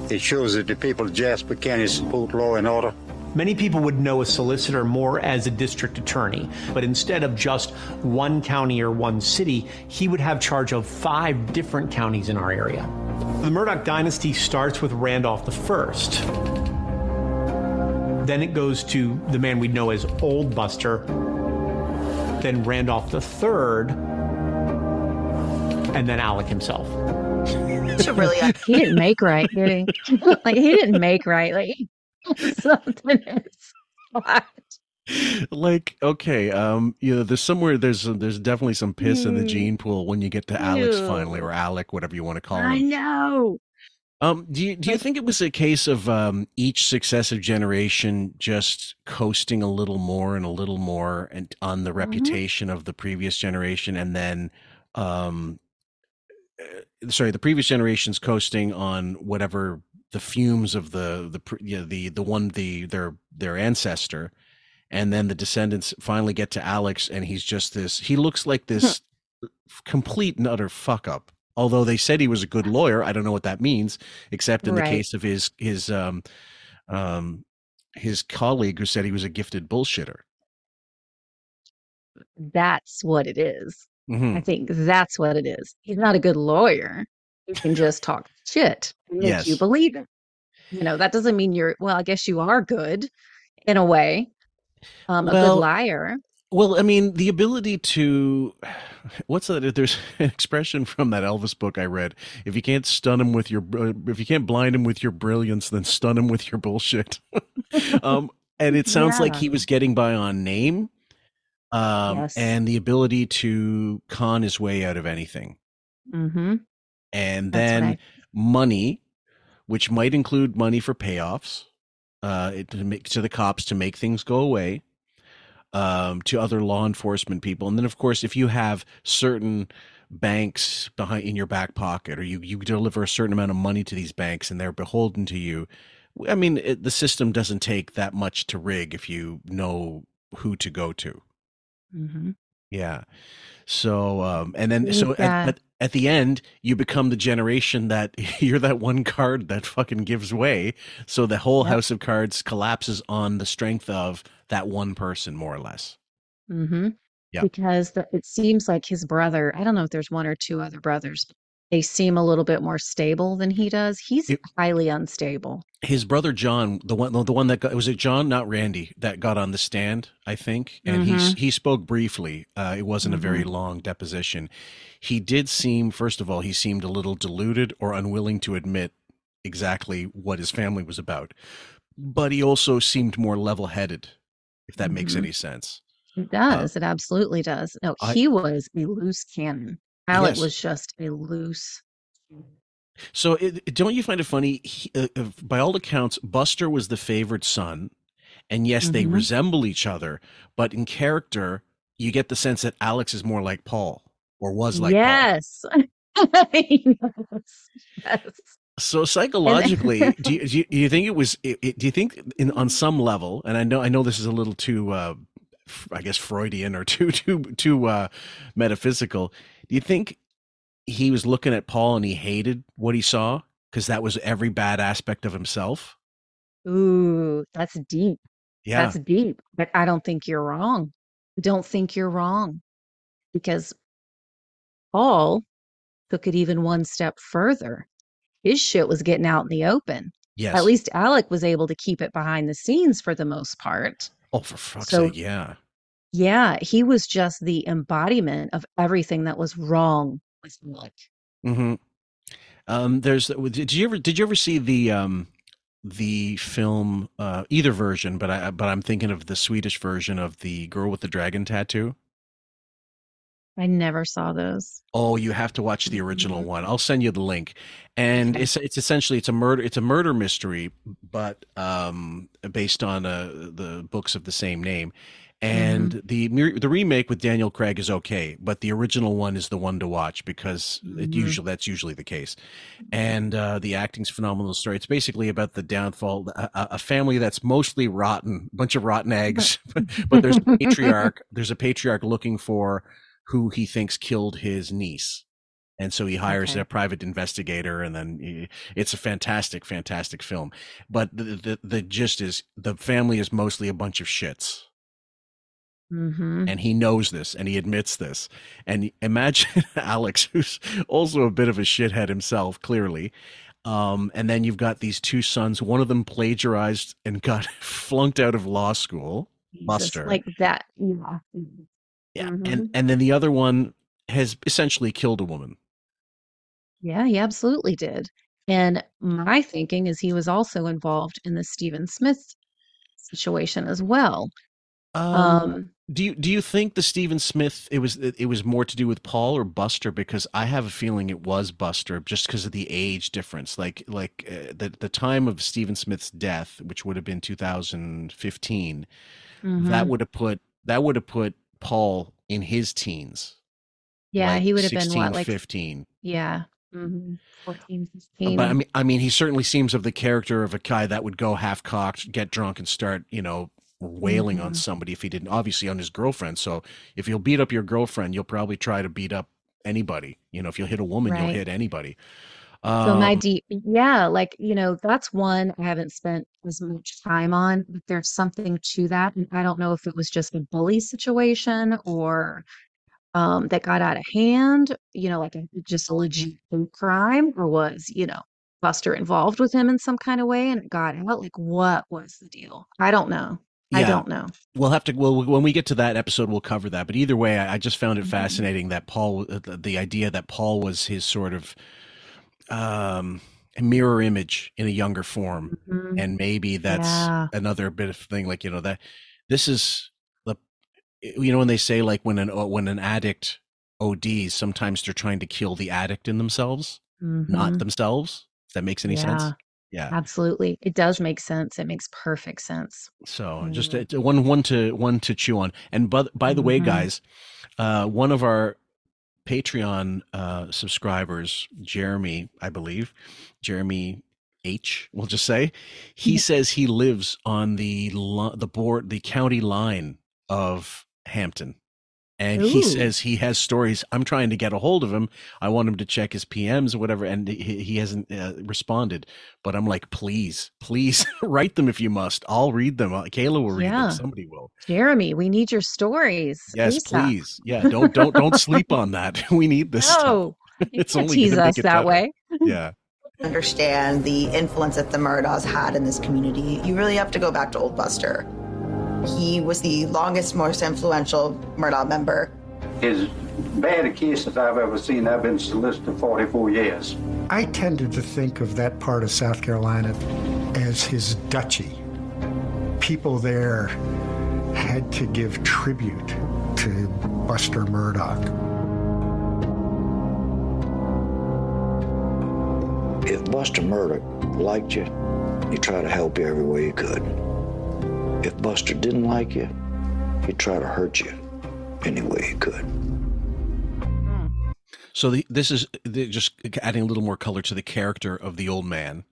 It shows that the people of Jasper County support law and order. Many people would know a solicitor more as a district attorney, but instead of just one county or one city, he would have charge of five different counties in our area. The Murdaugh dynasty starts with Randolph I. Then it goes to the man we'd know as Old Buster, then Randolph III, and then Alec himself. he didn't make right, did he? like he didn't make right. Like something is. Like, okay, um, you know, there's somewhere there's there's definitely some piss in the Mm. gene pool when you get to Alex Ew. finally, or Alec, whatever you want to call him I know. Um, do you do you think it was a case of um, each successive generation just coasting a little more and a little more and on the reputation of the previous generation, and then, um, uh, sorry, the previous generation's coasting on whatever the fumes of the the pre- yeah, the the one the their their ancestor, and then the descendants finally get to Alex, and he's just this. He looks like this complete and utter fuck up. Although they said he was a good lawyer, I don't know what that means, except in Right. the case of his his um um his colleague who said he was a gifted bullshitter. That's what it is. I Mhm. think that's what it is. He's not a good lawyer. He can just talk shit and make you believe it. You know, that doesn't mean you're well, I guess you are good in a way. Um, a Well, good liar. Well, I mean, the ability to what's that? There's an expression from that Elvis book I read. If you can't stun him with your, if you can't blind him with your brilliance, then stun him with your bullshit. um, and it sounds like he was getting by on name, um, Yes. and the ability to con his way out of anything, Mm-hmm. and That's then right. money, which might include money for payoffs, uh, it- to make to the cops to make things go away um, to other law enforcement people. And then, of course, if you have certain banks behind in your back pocket, or you you deliver a certain amount of money to these banks, and they're beholden to you. I mean, it, the system doesn't take that much to rig if you know who to go to. Mm-hmm. Yeah. So, um, and then, so at, at, at the end, you become the generation that you're that one card that fucking gives way. So the whole Yep. house of cards collapses on the strength of that one person, more or less. Mm-hmm. Yeah. Because the, it seems like his brother, I don't know if there's one or two other brothers, they seem a little bit more stable than he does. He's highly unstable. his brother John, the one, the one that got, was it John, not Randy, that got on the stand, I think, and he Mhm. he spoke briefly. Uh, it wasn't a very Mhm. long deposition. He did seem, first of all, he seemed a little deluded or unwilling to admit exactly what his family was about, but he also seemed more level-headed, if that makes Mhm. any sense. It does. it absolutely does. No, I- he was a loose cannon. Alec Yes. was just a loose. So, it, don't you find it funny? He, uh, uh, by all accounts, Buster was the favorite son, and yes, they Mhm. resemble each other, but in character, you get the sense that Alex is more like Paul, or was like Paul. yes. yes. Yes. So psychologically, do you, do you do you think it was? It, it- do you think in on some level? And I know I know this is a little too, uh, I guess Freudian or too too too uh, metaphysical. Do you think he was looking at Paul and he hated what he saw because that was every bad aspect of himself? Ooh, that's deep. Yeah. That's deep. But I don't think you're wrong. Don't think you're wrong. Because Paul took it even one step further. his shit was getting out in the open. Yes. At least Alec was able to keep it behind the scenes for the most part. Oh, for fuck's So- sake, yeah. Yeah, he was just the embodiment of everything that was wrong with Alec. hmm Um, there's did you ever did you ever see the um the film uh either version, but I but I'm thinking of the Swedish version of the girl with the dragon tattoo. I never saw those. Oh, you have to watch the original one. I'll send you the link. And it's it's essentially it's a murder it's a murder mystery, but um based on uh, the books of the same name. And the mir- the remake with Daniel Craig is okay, but the original one is the one to watch because it Mhm. usually that's usually the case. And uh, the acting's phenomenal story. It's basically about the downfall a, a family that's mostly rotten, bunch of rotten eggs, but there's a patriarch. There's a patriarch looking for who he thinks killed his niece. And so he hires Okay. a private investigator, and then he, it's a fantastic, fantastic film. But the, the the gist is the family is mostly a bunch of shits, Mm-hmm. and he knows this, and he admits this. And imagine Alex, who's also a bit of a shithead himself, clearly. Um, and then you've got these two sons. One of them plagiarized and got flunked out of law school. Buster, Like that. Yeah. yeah, Mhm. and and then the other one has essentially killed a woman. Yeah, he absolutely did. And my thinking is he was also involved in the Stephen Smith situation as well. Um, do you do you think the Stephen Smith it was it was more to do with Paul or Buster because I have a feeling it was Buster just because of the age difference like like uh, the the time of Stephen Smith's death which would have been 2015 that Mhm. would have put that would have put Paul in his teens yeah, like he would have been what, like 15 yeah, hmm 14, 15. but I mean I mean he certainly seems of the character of a guy that would go half cocked get drunk and start you know wailing on Mhm. somebody if he didn't obviously on his girlfriend so if you'll beat up your girlfriend you'll probably try to beat up anybody you know if you'll hit a woman you'll hit anybody So my Um, deep, yeah, like, you know, that's one I haven't spent as much time on, but there's something to that. And I don't know if it was just a bully situation or um that got out of hand, you know, like a, just a legit crime, or was, you know, Buster involved with him in some kind of way and it got out. Like, what was the deal? I don't know. I don't know. We'll have to. Well, when we get to that episode, we'll cover that. But either way, I, I just found it Mm-hmm. fascinating that Paul, uh, the, the idea that Paul was his sort of um, mirror image in a younger form, Mhm. and maybe that's Yeah. another bit of thing. Like you know that this is the, you know when they say like when an when an addict ODs, sometimes they're trying to kill the addict in themselves, not Mhm. themselves. If that makes any sense? Yeah. Yeah. Absolutely. It does make sense. It makes perfect sense. So just Mm. uh, one one to one to chew on. And by, by the way, Mhm. guys, uh, one of our Patreon uh, subscribers, Jeremy, I believe, Jeremy H, we'll just say, he says he lives on the the board, the county line of Hampton. And he says he has stories. I'm trying to get a hold of him. I want him to check his PMs or whatever, and he, he hasn't uh, responded. But I'm like, please, please write them if you must. I'll read them. Uh, Kayla will read Yeah. them. Somebody will. Jeremy, we need your stories. Yes, ASAP. please. Yeah, don't don't don't sleep on that. We need this. stuff. No, you it's only tease gonna make us that better. way. Yeah. understand the influence that the Murdaughs had in this community, you really have to go back to Old Buster. He was the longest, most influential Murdaugh member. As bad a case as I've ever seen. I've been solicitor 44 years. I tended to think of that part of South Carolina as his duchy. People there had to give tribute to Buster Murdaugh. If Buster Murdaugh liked you, he tried to help you every way he could. If Buster didn't like you, he'd try to hurt you any way he could. So the, this is the, just adding a little more color to the character of the old man.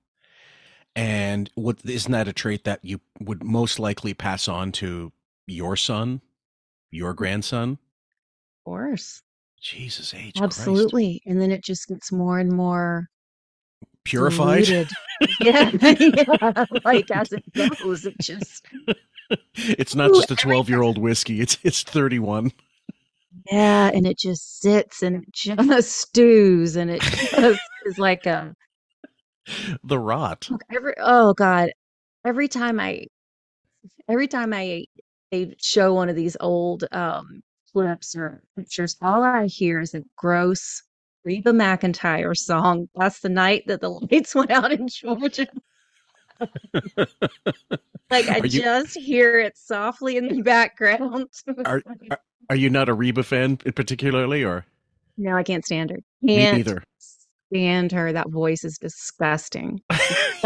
And what isn't that a trait that you would most likely pass on to your son, your grandson? Of course. Jesus H. Christ. Absolutely. And then it just gets more and more Purified? diluted. yeah, yeah. Like as it goes, it just it's not Ooh, just a 12 year old whiskey, it's it's 31. yeah, and it just sits and it just stews and it just is like a the rot. Look, every oh god, every time I every time I they show one of these old um clips or pictures, all I hear is a gross Reba McEntire song. That's the night that the lights went out in Georgia. like I you- just hear it softly in the background. Are, are are you not a Reba fan particularly, or no, I can't stand her. me Can't neither? Stand her. That voice is disgusting.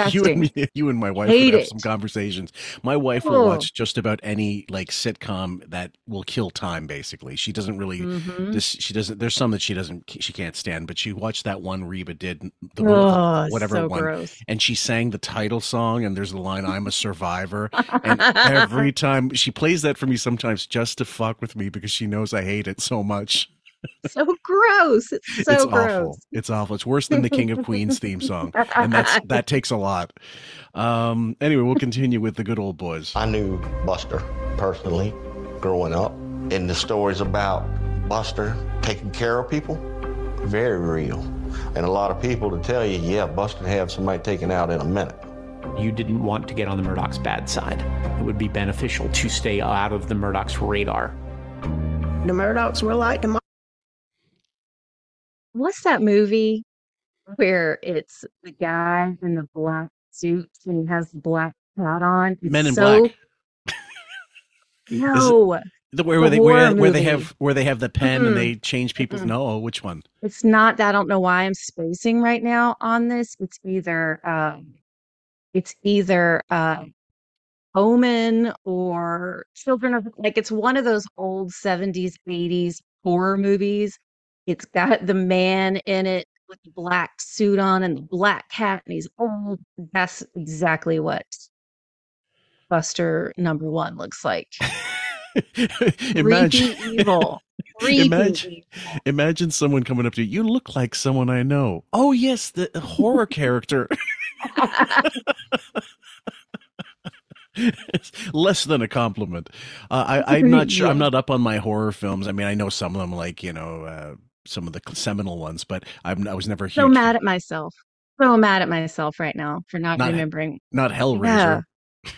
You and me, you and my wife Hate would have it. some conversations. My wife will Oh. watch just about any like sitcom that will kill time. Basically, she doesn't really. Mhm. This she doesn't. There's some that she doesn't. She can't stand. But she watched that one Reba did the Oh, whatever so one, gross. and she sang the title song. And there's the line, "I'm a survivor." and every time she plays that for me, sometimes just to fuck with me because she knows I hate it so much. So gross. It's so it's gross. awful. It's awful. It's worse than the King of Queens theme song, and that's that takes a lot. Um. Anyway, we'll continue with the good old boys. I knew Buster personally growing up, and the stories about Buster taking care of people, very real. And a lot of people to tell you, yeah, Buster have somebody taken out in a minute. You didn't want to get on the Murdaugh's bad side. It would be beneficial to stay out of the Murdaugh's radar. The Murdaughs were like the What's that movie where it's the guy in the black suit and he has the black hat on? It's Men in so, Black. No, The, where, The they where, where they have where they have the pen and Mm-mm. they change people's Mm-mm. no which one it's not. I don't know why I'm spacing right now on this. It's either um, it's either uh, Omen or Children of like it's one of those old 70s 80s horror movies. It's got the man in it with the black suit on and the black hat and he's old. That's exactly what Buster number one looks like. imagine evil. Imagine imagine someone coming up to you you look like someone i know oh yes the horror character less than a compliment uh, I, i'm not sure i'm not up on my horror films i mean i know some of them like you know uh, some of the seminal ones but i'm i was never so mad at myself. So mad at myself right now for not, Not- remembering. not hellraiser Yeah.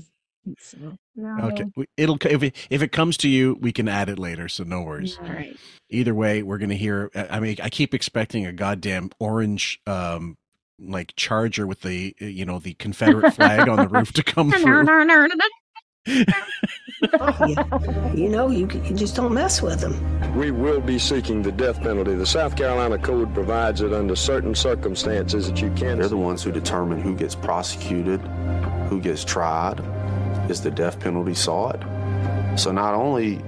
So, no. Okay, it'll if it, if it comes to you, we can add it later, so no worries. All right. Either way, we're gonna hear. I I mean, I keep expecting a goddamn orange, um, like Charger with the uh, you know the Confederate flag on the roof to come through. You know, you, you just don't mess with them. We will be seeking the death penalty. The South Carolina Code provides it under certain circumstances that you can. They're the ones who determine who gets prosecuted, who gets tried. Is the death penalty sought? So not only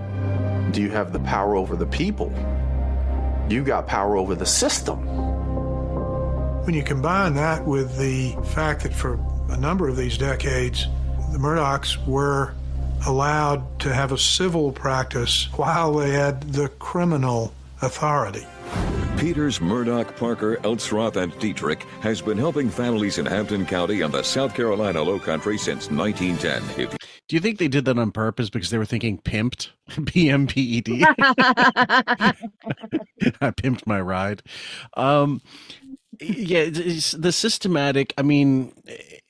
do you have the power over the people, you got power over the system. When you combine that with the fact that for a number of these decades, the Murdaughs were allowed to have a civil practice while they had the criminal authority. Peters, Murdaugh, Parker, Eltzroth, and Detrick has been helping families in Hampton County and the South Carolina Low Country since 1910. If Do you think they did that on purpose because they were thinking pimped, P M P E D? I pimped my ride. Um, yeah, it's, it's the systematic. I mean,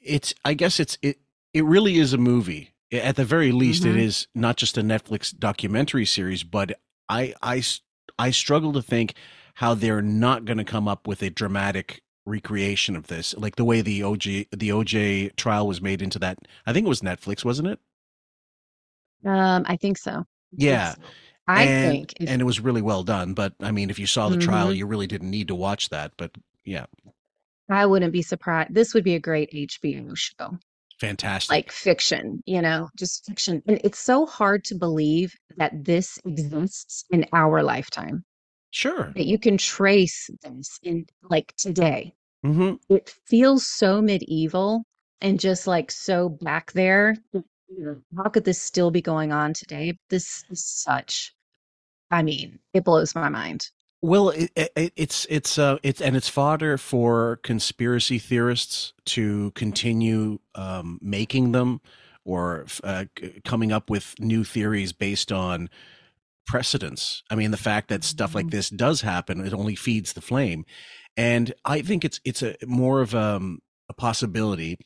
it's. I guess it's it. It really is a movie. At the very least, it Mhm. is not just a Netflix documentary series. But I, I struggle to think how they're not going to come up with a dramatic recreation of this, like the way the OJ the OJ trial was made into that. I think it was Netflix, wasn't it? Um, I think so. Yeah. I and, think if- and it was really well done. But I mean, if you saw the trial, Mhm. you really didn't need to watch that. But yeah, I wouldn't be surprised. This would be a great HBO show, fantastic. like fiction, you know, just fiction. And it's so hard to believe that this exists in our lifetime. Sure. That you can trace this in like today. Mm-hmm. It feels so medieval and just like so back there. How could this still be going on today? This is such, I mean, it blows my mind. Well, it, it, it's it's uh it's and it's fodder for conspiracy theorists to continue um, making them or uh, coming up with new theories based on precedence. I mean, the fact that stuff like this does happen, it only feeds the flame. And I think it's it's a more of um, a possibility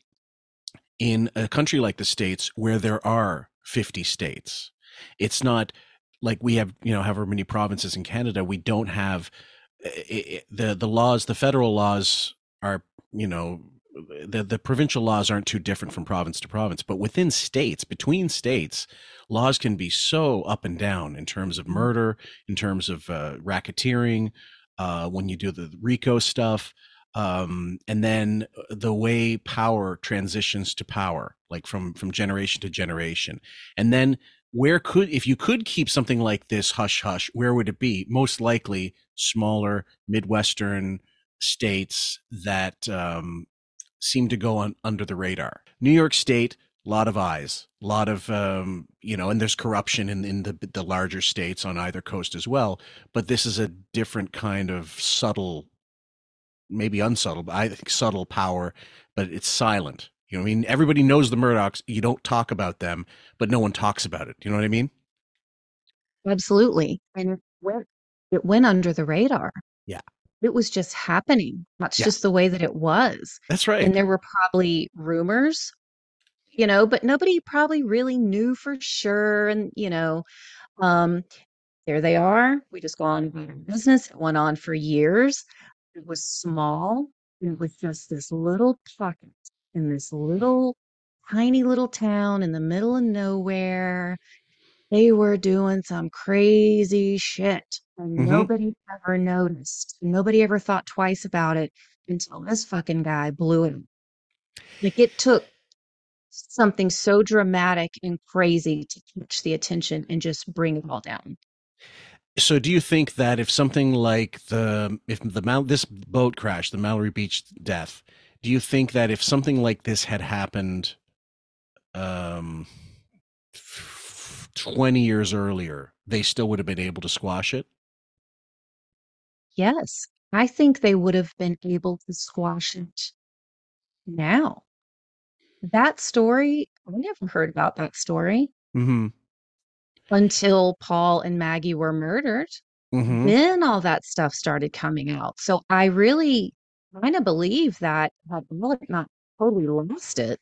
in a country like the states where there are 50 states. It's not like we have, you know, however many provinces in Canada. We don't have it, the the laws. The federal laws are, you know, the the provincial laws aren't too different from province to province, but within states, between states, laws can be so up and down in terms of murder, in terms of uh, racketeering, uh, when you do the RICO stuff, um, and then the way power transitions to power, like from from generation to generation, and then where could if you could keep something like this hush hush, where would it be? Most likely smaller midwestern states that um, seem to go on under the radar. New York State, a lot of eyes, a lot of um, you know, and there's corruption in in the the larger states on either coast as well. But this is a different kind of subtle, maybe unsubtle, but I think subtle power, but it's silent. You know, I mean, everybody knows the Murdaughs. You don't talk about them, but no one talks about it. You know what I mean? Absolutely. And it went, it went under the radar. Yeah. It was just happening. That's Yeah. just the way that it was. That's right. And there were probably rumors, you know, but nobody probably really knew for sure. And, you know, um, there they are. We just go on our business. It went on for years. It was small. It was just this little pocket in this little tiny little town in the middle of nowhere. They were doing some crazy shit and Mhm. nobody ever noticed. Nobody ever thought twice about it until this fucking guy blew it. Like it took something so dramatic and crazy to catch the attention and just bring it all down. So, do you think that if something like the if the Mal- this boat crash, the Mallory Beach death, do you think that if something like this had happened, um, twenty years earlier, they still would have been able to squash it? Yes, I think they would have been able to squash it now. That story, I never heard about that story Mm-hmm. until Paul and Maggie were murdered. Mhm. Then all that stuff started coming out. So I really kind of believe that had Alec not totally lost it.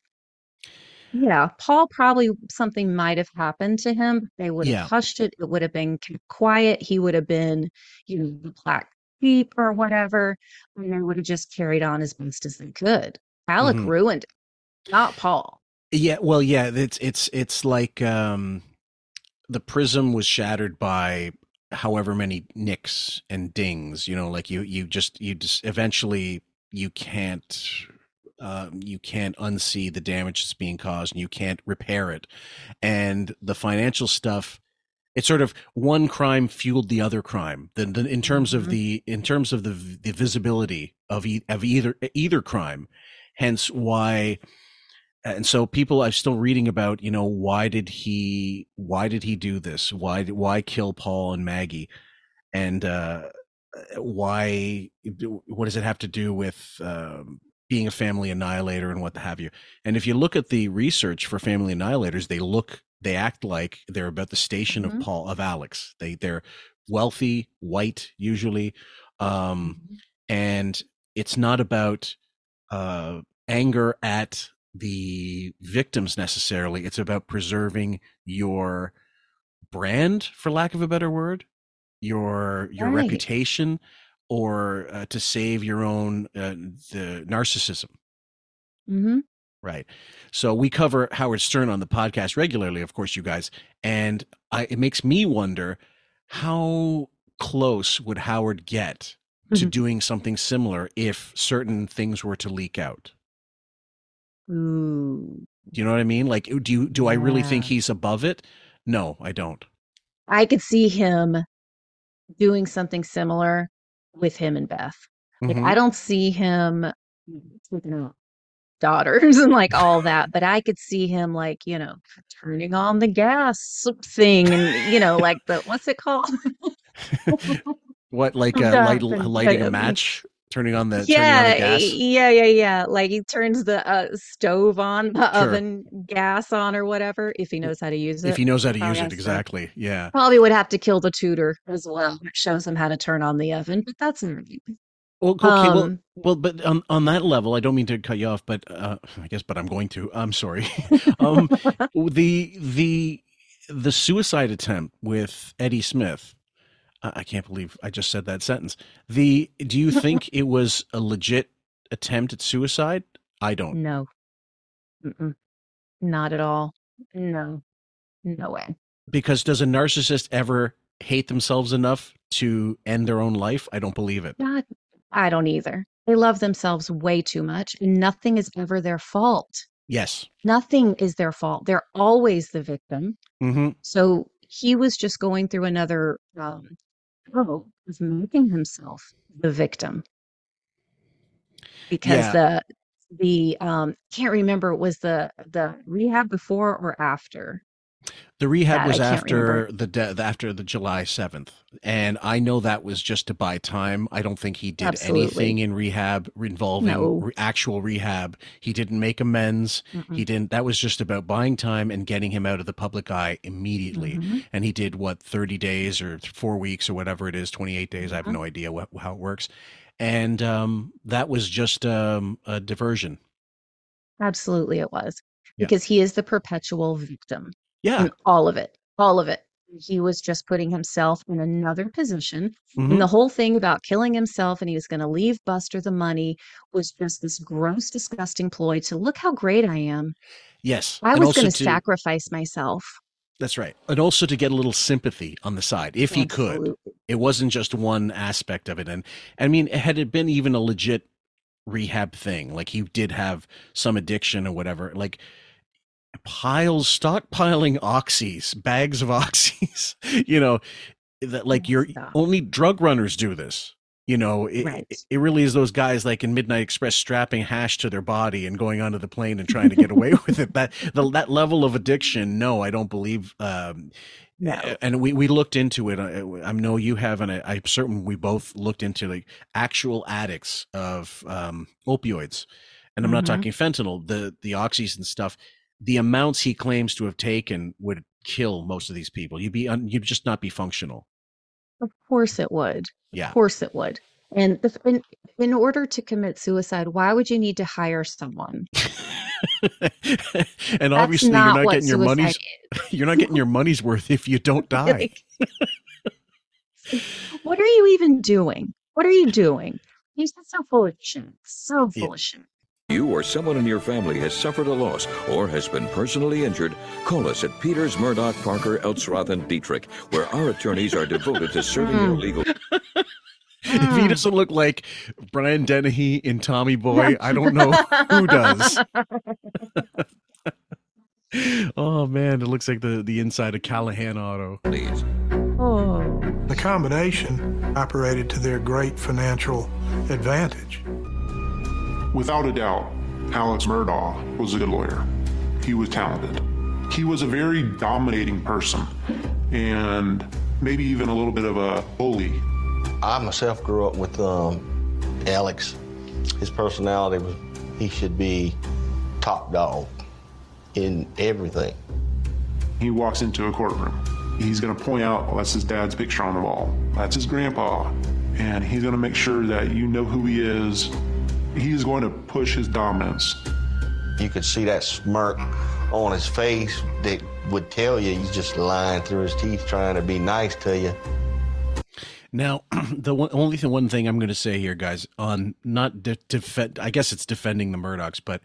Yeah, Paul probably something might have happened to him. They would have Yeah. hushed it. It would have been quiet. He would have been, you know, the black sheep or whatever, and they would have just carried on as best as they could. Alec Mhm. ruined it, not Paul. Yeah, well, yeah, it's it's it's like um, the prism was shattered by however many nicks and dings. You know, like you you just you just eventually you can't um, you can't unsee the damage that's being caused, and you can't repair it. And the financial stuff, it's sort of one crime fueled the other crime. The, the, in terms of Mhm. the in terms of the the visibility of e- of either either crime, hence why and so people i'm still reading about you know why did he why did he do this? Why why kill paul and maggie? And uh why what does it have to do with um, being a family annihilator and what have you? And if you look at the research for family annihilators they look they act like they're about the station Mhm. of paul of alex. They they're wealthy white usually um and it's not about uh anger at the victims necessarily. It's about preserving your brand for lack of a better word your your Right. reputation or uh, to save your own uh, the narcissism. Hmm right. So we cover howard stern on the podcast regularly of course you guys and I, it makes me wonder how close would howard get to Mhm. doing something similar if certain things were to leak out Ooh. do you know what i mean like do you do i really think he's above it no i don't I could see him doing something similar with him and Beth. Like Mhm. I don't see him taking out daughters and like all that, but I could see him like, you know, turning on the gas thing and you know, like the what's it called? what like I'm uh, light, lighting a match turning on the yeah, on the gas. yeah, yeah, yeah. Like he turns the uh, stove on, the Sure. oven gas on, or whatever, if he knows how to use it. If he knows how to use it, to- exactly. Yeah. Probably would have to kill the tutor as well. It shows him how to turn on the oven, but that's. Well, okay, well, Um, well, but on on that level, I don't mean to cut you off, but uh, I guess, but I'm going to. I'm sorry. um, the the the suicide attempt with Eddie Smith. I, I can't believe I just said that sentence. The do you think it was a legit attempt at suicide? I don't. No. Mm-mm. Not at all. No. No way. Because does a narcissist ever hate themselves enough to end their own life? I don't believe it. Not I don't either. They love themselves way too much, and nothing is ever their fault. Yes. Nothing is their fault. They're always the victim. Mm-hmm. So he was just going through another um, oh, of making himself the victim because Yeah. the the um can't remember was the the rehab before or after. The rehab was after remember. the de- after the July seventh, and I know that was just to buy time. I don't think he did Absolutely. anything in rehab involving No. re- actual rehab. He didn't make amends. He Mm-mm. didn't. That was just about buying time and getting him out of the public eye immediately. Mhm. And he did what thirty days or four weeks or whatever it is, twenty eight days. I have Mhm. no idea what, how it works. And um, that was just um, a diversion. Absolutely it was. Yeah. Because he is the perpetual victim. Yeah. all of it. All of it. He was just putting himself in another position. Mhm. And the whole thing about killing himself and he was going to leave Buster the money was just this gross, disgusting ploy to look how great I am. Yes. I And was going to to- sacrifice myself. That's right. And also to get a little sympathy on the side, if he could. It wasn't just one aspect of it. And I mean, had it been even a legit rehab thing, like he did have some addiction or whatever, like piles, stockpiling oxys, bags of oxys, you know, that like you're only drug runners do this. You know, it, Right. it, really is those guys like in Midnight Express strapping hash to their body and going onto the plane and trying to get away with it. That the, that level of addiction, no, I don't believe. Um, No. and we, we looked into it. I, I know you have, and I, I'm certain we both looked into like actual addicts of um, opioids, and I'm not Mhm. talking fentanyl, the the oxys and stuff. The amounts he claims to have taken would kill most of these people. You'd be un, you'd just not be functional. Of course it would. Yeah. Of course it would. And the, in, in order to commit suicide, why would you need to hire someone? and obviously, you're not not getting your money's you're not getting your money's worth if you don't die. What are you even doing? What are you doing? He's just so full of shit. So full of shit. You or someone in your family has suffered a loss or has been personally injured, call us at Peters, Murdaugh, Parker, Eltzroth, and Detrick, where our attorneys are devoted to serving your hmm. legal. if he doesn't look like Brian Dennehy in Tommy Boy, I don't know who does. oh man, it looks like the the inside of Callahan Auto. Oh. The combination operated to their great financial advantage. Without a doubt, Alex Murdaugh was a good lawyer. He was talented. He was a very dominating person and maybe even a little bit of a bully. I myself grew up with um, Alex. His personality was he should be top dog in everything. He walks into a courtroom. He's going to point out, well, that's his dad's picture on the wall. That's his grandpa. And he's going to make sure that you know who he is. He's going to push his dominance. You could see that smirk on his face that would tell you he's just lying through his teeth trying to be nice to you. Now, the one, only thing, one thing I'm going to say here, guys, on not de- defend, I guess it's defending the Murdaughs, but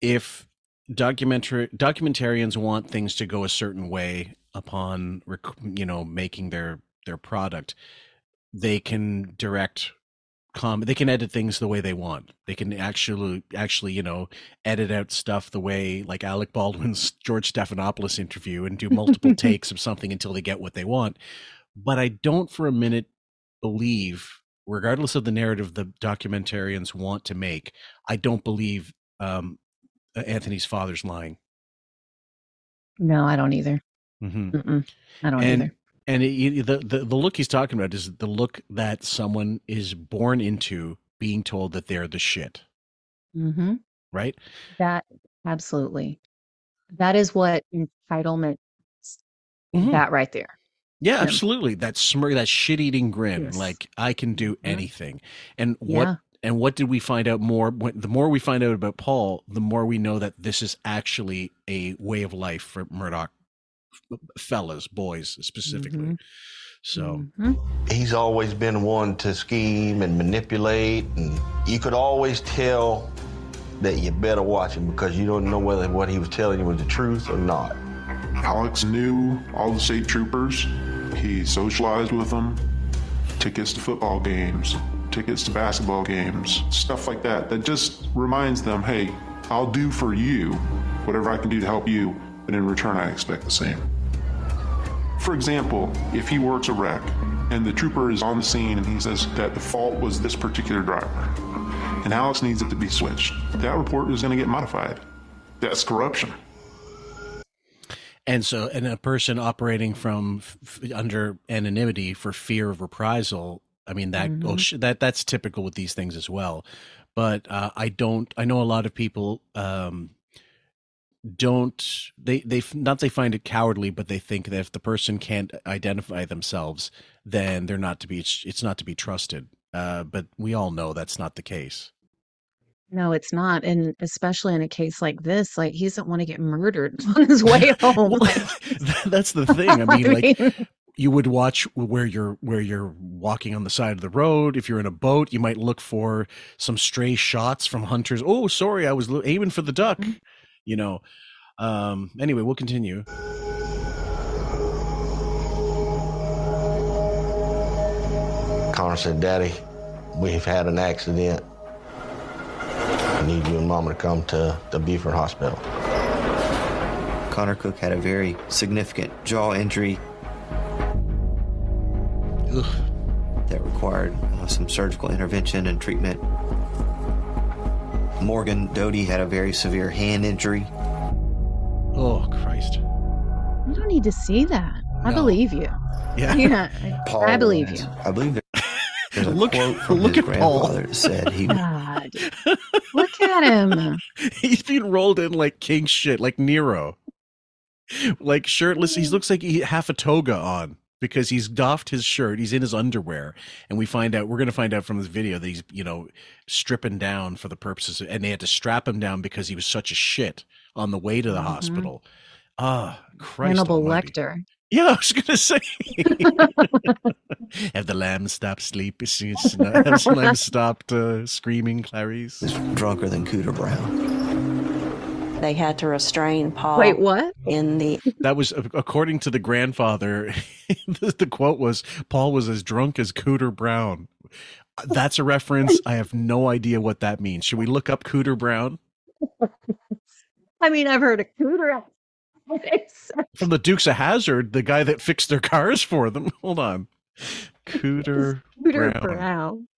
if documentary documentarians want things to go a certain way upon, rec- you know, making their their product, they can direct com they can edit things the way they want they can actually actually you know edit out stuff the way like alec baldwin's george stephanopoulos interview and do multiple takes of something until they get what they want but i don't for a minute believe regardless of the narrative the documentarians want to make i don't believe um anthony's father's lying No, I don't either. Mhm. Mm-mm. I don't and either. And it, the, the the look he's talking about is the look that someone is born into being told that they're the shit, Mm-hmm. right? That absolutely. That is what entitlement is. Mhm. That right there. Yeah, absolutely. That smirk, that shit-eating grin, Yes. like I can do Mhm. anything. And what Yeah. and what did we find out more? When, the more we find out about Paul, the more we know that this is actually a way of life for Murdaugh fellas, boys specifically. Mm-hmm. So He's always been one to scheme and manipulate, and you could always tell that you better watch him because you don't know whether what he was telling you was the truth or not. Alex knew all the state troopers. He socialized with them. Tickets to football games, tickets to basketball games, stuff like that. That just reminds them, hey, I'll do for you whatever I can do to help you, but in return, I expect the same. For example, if he works a wreck and the trooper is on the scene and he says that the fault was this particular driver, and Alex needs it to be switched, that report is going to get modified. That's corruption. and so and a person operating from f- f- under anonymity for fear of reprisal i mean that Mhm. goes that that's typical with these things as well but uh, i don't i know a lot of people um don't they they not they find it cowardly but they think that if the person can't identify themselves then they're not to be it's, not to be trusted. Uh but we all know that's not the case. No, it's not. And especially in a case like this, like he doesn't want to get murdered on his way home. that's the thing. I mean like mean, you would watch where you're where you're walking on the side of the road. If you're in a boat you might look for some stray shots from hunters. Oh sorry i was aiming for the duck you know um anyway we'll continue Connor said, Daddy, we've had an accident. I need you and Mama to come to the Beaufort Hospital. Connor Cook had a very significant jaw injury Ugh. that required uh, some surgical intervention and treatment. Morgan Doty had a very severe hand injury. oh christ you don't need to see that. I No. believe you. Yeah. Yeah. I, I believe you. I believe there- there's a Look- quote from look his at Paul. grandfather that said he God. Look at him. he's being rolled in like king shit like nero like shirtless he looks like he half a toga on because he's doffed his shirt he's in his underwear and we find out we're going to find out from this video that he's you know stripping down for the purposes of, and they had to strap him down because he was such a shit on the way to the Mhm. hospital ah christ Hannibal. Lecter. yeah i was gonna say have the lamb stopped sleep have the lamb stopped uh, screaming clarice drunker than Cooter Brown. They had to restrain Paul. Wait, what? In the That was according to the grandfather. the, the quote was Paul was as drunk as Cooter Brown. That's a reference. I have no idea what that means. Should we look up Cooter Brown I mean, I've heard of cooter. From the Dukes of Hazzard, the guy that fixed their cars for them? Hold on, Cooter, Cooter Brown. Brown.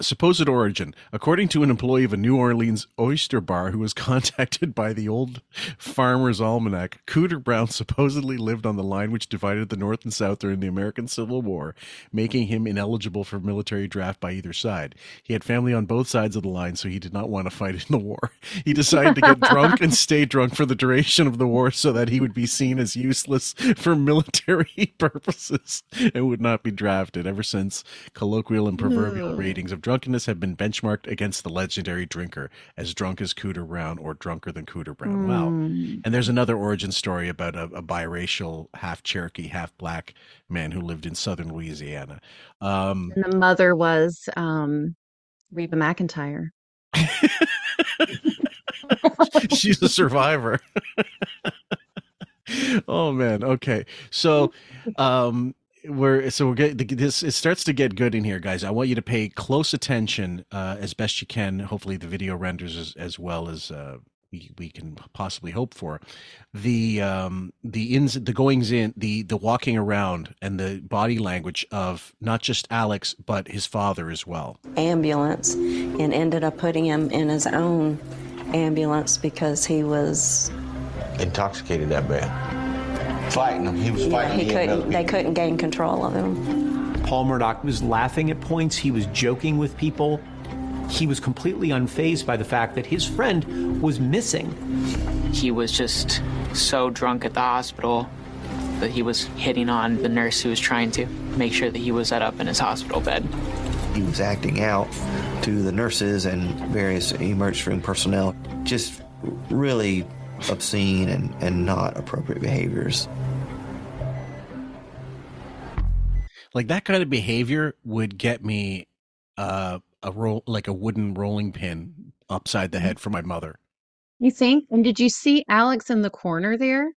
Supposed origin. According to an employee of a New Orleans oyster bar who was contacted by the old Farmer's Almanac, Cooter Brown supposedly lived on the line which divided the North and South during the American Civil War, making him ineligible for military draft by either side. He had family on both sides of the line, so he did not want to fight in the war. He decided to get drunk and stay drunk for the duration of the war so that he would be seen as useless for military purposes and would not be drafted. Ever since, colloquial and proverbial Ugh. ratings of drunkenness have been benchmarked against the legendary drinker as drunk as Cooter Brown or drunker than Cooter Brown. Wow. Mm. And there's another origin story about a, a biracial, half Cherokee, half black man who lived in southern Louisiana. Um, And the mother was um, Reba McEntire. she's a survivor. oh man. Okay. So, um, we're so we're getting this. It starts to get good in here, guys. I want you to pay close attention uh, as best you can. Hopefully, the video renders as, as well as uh, we we can possibly hope for. The um the ins the goings in the the walking around and the body language of not just Alex but his father as well. ambulance and ended up putting him in his own ambulance because he was Intoxicated that bad. Fighting him. He was yeah, fighting he couldn't other they couldn't gain control of him Paul Murdaugh was laughing at points, he was joking with people. He was completely unfazed by the fact that his friend was missing. He was just so drunk at the hospital that he was hitting on the nurse who was trying to make sure that he was set up in his hospital bed. He was acting out to the nurses and various emergency room personnel, just really obscene and, and not appropriate behaviors. Like that kind of behavior would get me uh, a roll like a wooden rolling pin upside the head for my mother. You think? And did you see Alex in the corner there?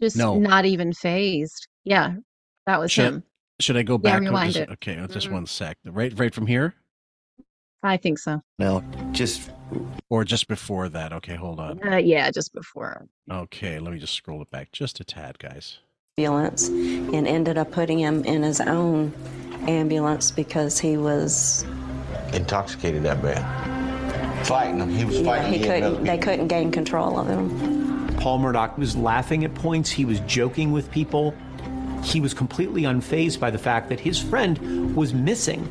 Just No. not even fazed. Yeah, that was Should, him. should I go back? or rewind just- it. Okay, just Mhm. one sec. Right, right from here, I think so. No, just or just before that. Okay, hold on. Uh, yeah, just before. Okay, let me just scroll it back just a tad, guys. ambulance and ended up putting him in his own ambulance because he was Intoxicated that bad. Fighting him. He was yeah, fighting he couldn't they couldn't gain control of him. Paul Murdaugh was laughing at points, he was joking with people. He was completely unfazed by the fact that his friend was missing.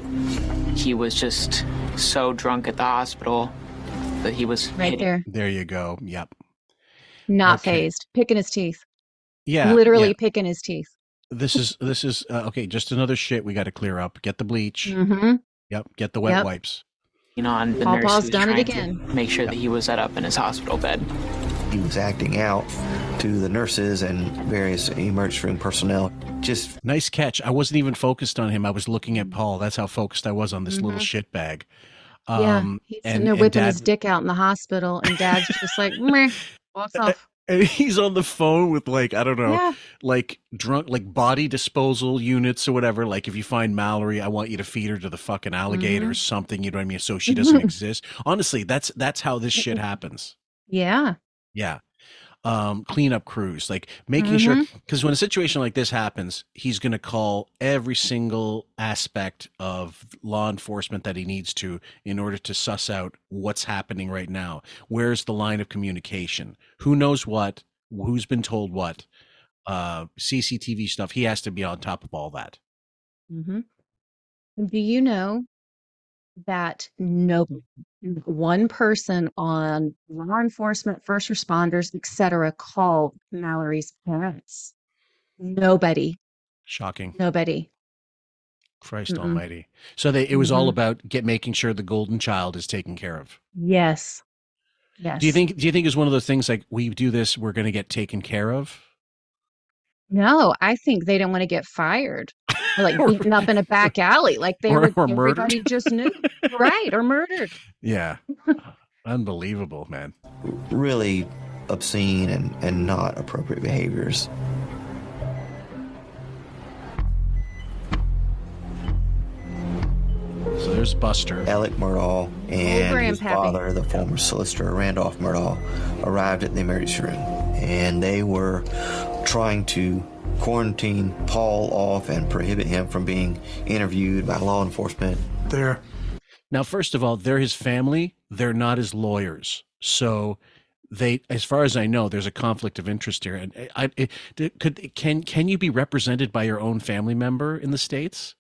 He was just so drunk at the hospital that he was Right hitting- there. There you go. Yep. Not Okay. fazed. Picking his teeth. Yeah. Literally yeah. picking his teeth. This is this is uh, okay. Just another shit we got to clear up. Get the bleach. Mm-hmm. Yep. Get the wet Yep. wipes. You know, on the Paul nurse Paul's was done it again. make sure that he was set up in his hospital bed. He was acting out to the nurses and various emergency room personnel, just Nice catch. I wasn't even focused on him. I was looking at Paul. That's how focused I was on this little Mhm. shit bag. Yeah, Um, he's and- sitting there and whipping Dad- his dick out in the hospital, and Dad's just like, meh, walks off. and he's on the phone with like I don't know, Yeah. like drunk, like body disposal units or whatever. Like if you find Mallory, I want you to feed her to the fucking alligator or Mhm. something. You know what I mean? So she doesn't exist. Honestly, that's that's how this shit happens. Yeah. Yeah. Um, cleanup crews, like making sure, Mhm. because when a situation like this happens, he's going to call every single aspect of law enforcement that he needs to in order to suss out what's happening right now. Where's the line of communication? Who knows what? Who's been told what? Uh, CCTV stuff. He has to be on top of all that. hmm Do you know that no one person on law enforcement, first responders, etc., called Mallory's parents? Nobody. Shocking. Nobody. Christ Mm-mm. Almighty. So they, it was all Mhm. about get making sure the golden child is taken care of. Yes. Yes. Do you think? Do you think it's one of those things like we do this, we're going to get taken care of? No, I think they don't want to get fired. Or, like beaten up in a back alley, like they Or- were. or murdered. everybody just knew, right? Or murdered. Yeah. Unbelievable, man. really obscene and, and not appropriate behaviors. So there's Buster. Alec Murdaugh and his father, the former solicitor Randolph Murdaugh, arrived at the emergency room and they were trying to quarantine Paul off and prohibit him from being interviewed by law enforcement. There. Now, first of all, they're his family. They're not his lawyers. So they, as far as I know, there's a conflict of interest here. And I, I it, could can can you be represented by your own family member in the states?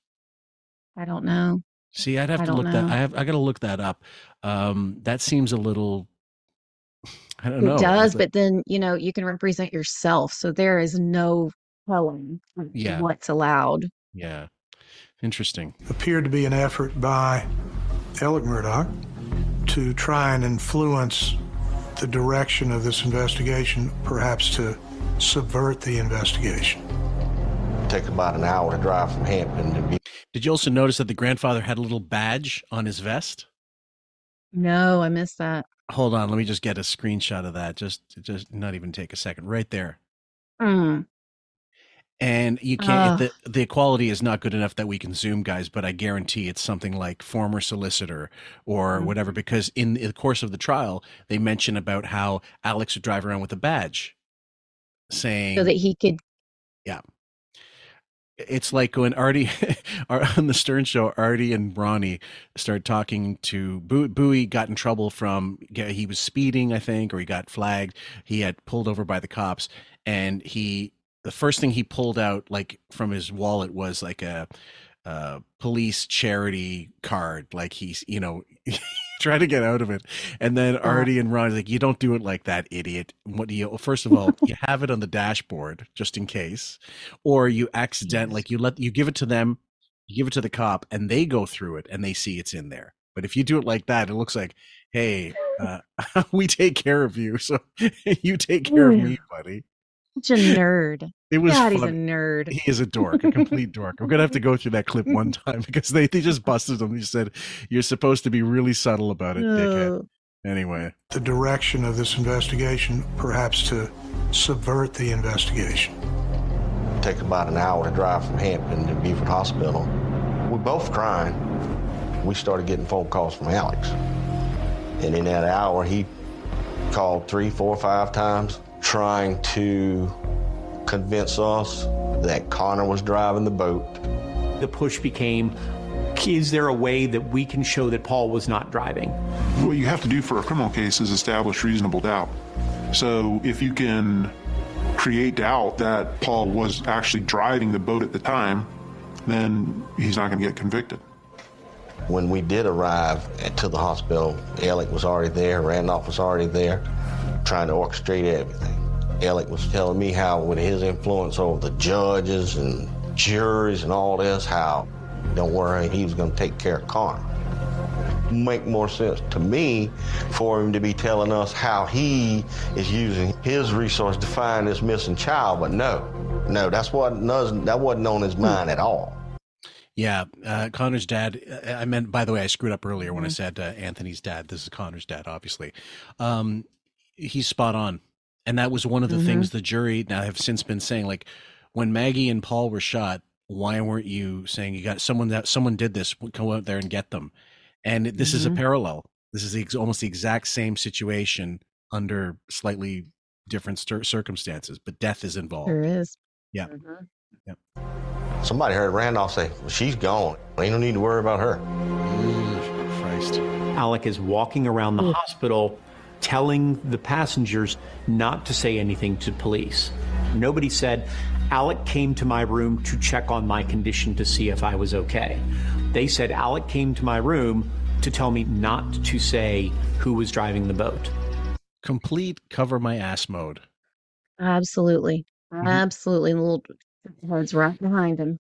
I don't know. See, I'd have I to don't look that. I have. I got to look that up. Um, that seems a little. I don't It know. does, but then you know you can represent yourself, so there is no telling Yeah. what's allowed. yeah, interesting. appeared to be an effort by Alec Murdaugh to try and influence the direction of this investigation, perhaps to subvert the investigation. Takes about an hour to drive from Hampton to be. Did you also notice that the grandfather had a little badge on his vest? No, I missed that. Hold on, let me just get a screenshot of that. Just, just not even take a second. Right there. Mm. And you can't. Ugh. The the equality is not good enough that we can zoom, guys. But I guarantee it's something like former solicitor or Mm-hmm. whatever. Because in the course of the trial, they mention about how Alex would drive around with a badge, saying So that he could. Yeah. It's like when Artie on the Stern Show, Artie and Bronny started talking to. Bowie got in trouble from he was speeding, I think, or he got flagged. He had pulled over by the cops, and he the first thing he pulled out like from his wallet was like a uh, police charity card, like he's you know trying to get out of it, and then Artie and Ron's like, "You don't do it like that, idiot." What do you? Well, first of all, you have it on the dashboard just in case, or you accident like you let you give it to them, you give it to the cop, and they go through it and they see it's in there. But if you do it like that, it looks like, hey, uh, we take care of you, so you take care of me, buddy. Such a nerd. It was God, he's a nerd. He is a dork, a complete dork. I'm gonna have to go through that clip one time because they, they just busted him. He said, "You're supposed to be really subtle about it, dickhead." Anyway, The direction of this investigation, perhaps to subvert the investigation. Take about an hour to drive from Hampton to Beaufort Hospital. We're both crying. We started getting phone calls from Alex. And in that hour, he called three, four, five times trying to convince us that Connor was driving the boat. The push became is there a way that we can show that Paul was not driving? What you have to do for a criminal case is establish reasonable doubt. So if you can create doubt that Paul was actually driving the boat at the time, then he's not going to get convicted. When we did arrive at, to the hospital, Alec was already there, Randolph was already there, trying to orchestrate everything. Alec was telling me how, with his influence over the judges and juries and all this, how, don't worry, he was going to take care of Connor. Make more sense to me for him to be telling us how he is using his resource to find this missing child, but no, no, that's what that wasn't on his mind at all. yeah, uh, Connor's dad. uh, I meant, by the way, I screwed up earlier when I said uh, Anthony's dad. This is Connor's dad, obviously. Um, he's spot on, and that was one of the Mhm. things the jury now have since been saying. Like when Maggie and Paul were shot, why weren't you saying you got someone that someone did this? Go out there and get them. And this is a Mhm. parallel. This is the, almost the exact same situation under slightly different cir- circumstances, but death is involved. There is. Yeah. Mhm. Yep. Somebody heard Randolph say, well, she's gone. Ain't no need to worry about her. Christ. Alec is walking around the hospital telling the passengers not to say anything to police. Nobody said, Alec came to my room to check on my condition to see if I was okay. They said, Alec came to my room to tell me not to say who was driving the boat. Complete cover my ass mode. Absolutely. Mm-hmm. Absolutely. And the little heads right behind him.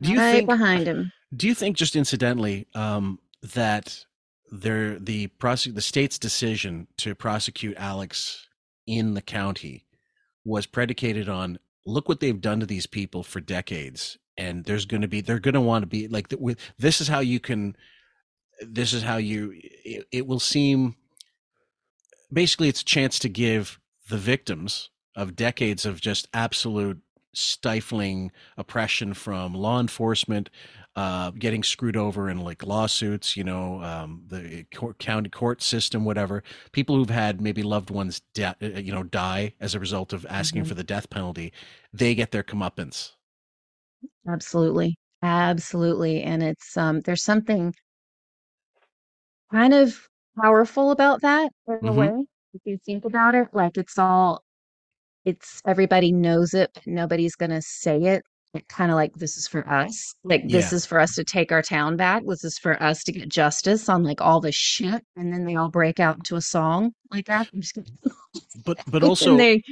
Do you right think behind him? Do you think, just incidentally, um, that the prosec- the state's decision to prosecute Alex in the county was predicated on look what they've done to these people for decades, and there's going to be they're going to want to be like this is how you can this is how you it, it will seem basically it's a chance to give the victims of decades of just absolute stifling oppression from law enforcement uh, getting screwed over in like lawsuits, you know, um, the court, county court system, whatever. People who've had maybe loved ones, de- uh, you know, die as a result of asking Mhm. for the death penalty, they get their comeuppance. Absolutely. Absolutely. And it's um there's something kind of powerful about that in a Mhm. way. If you think about it, like it's all it's everybody knows it, but nobody's gonna say it. Kind of like this is for us. Like this Yeah. is for us to take our town back. This is for us to get justice on like all the shit. And then they all break out into a song like that. I'm just gonna But but also they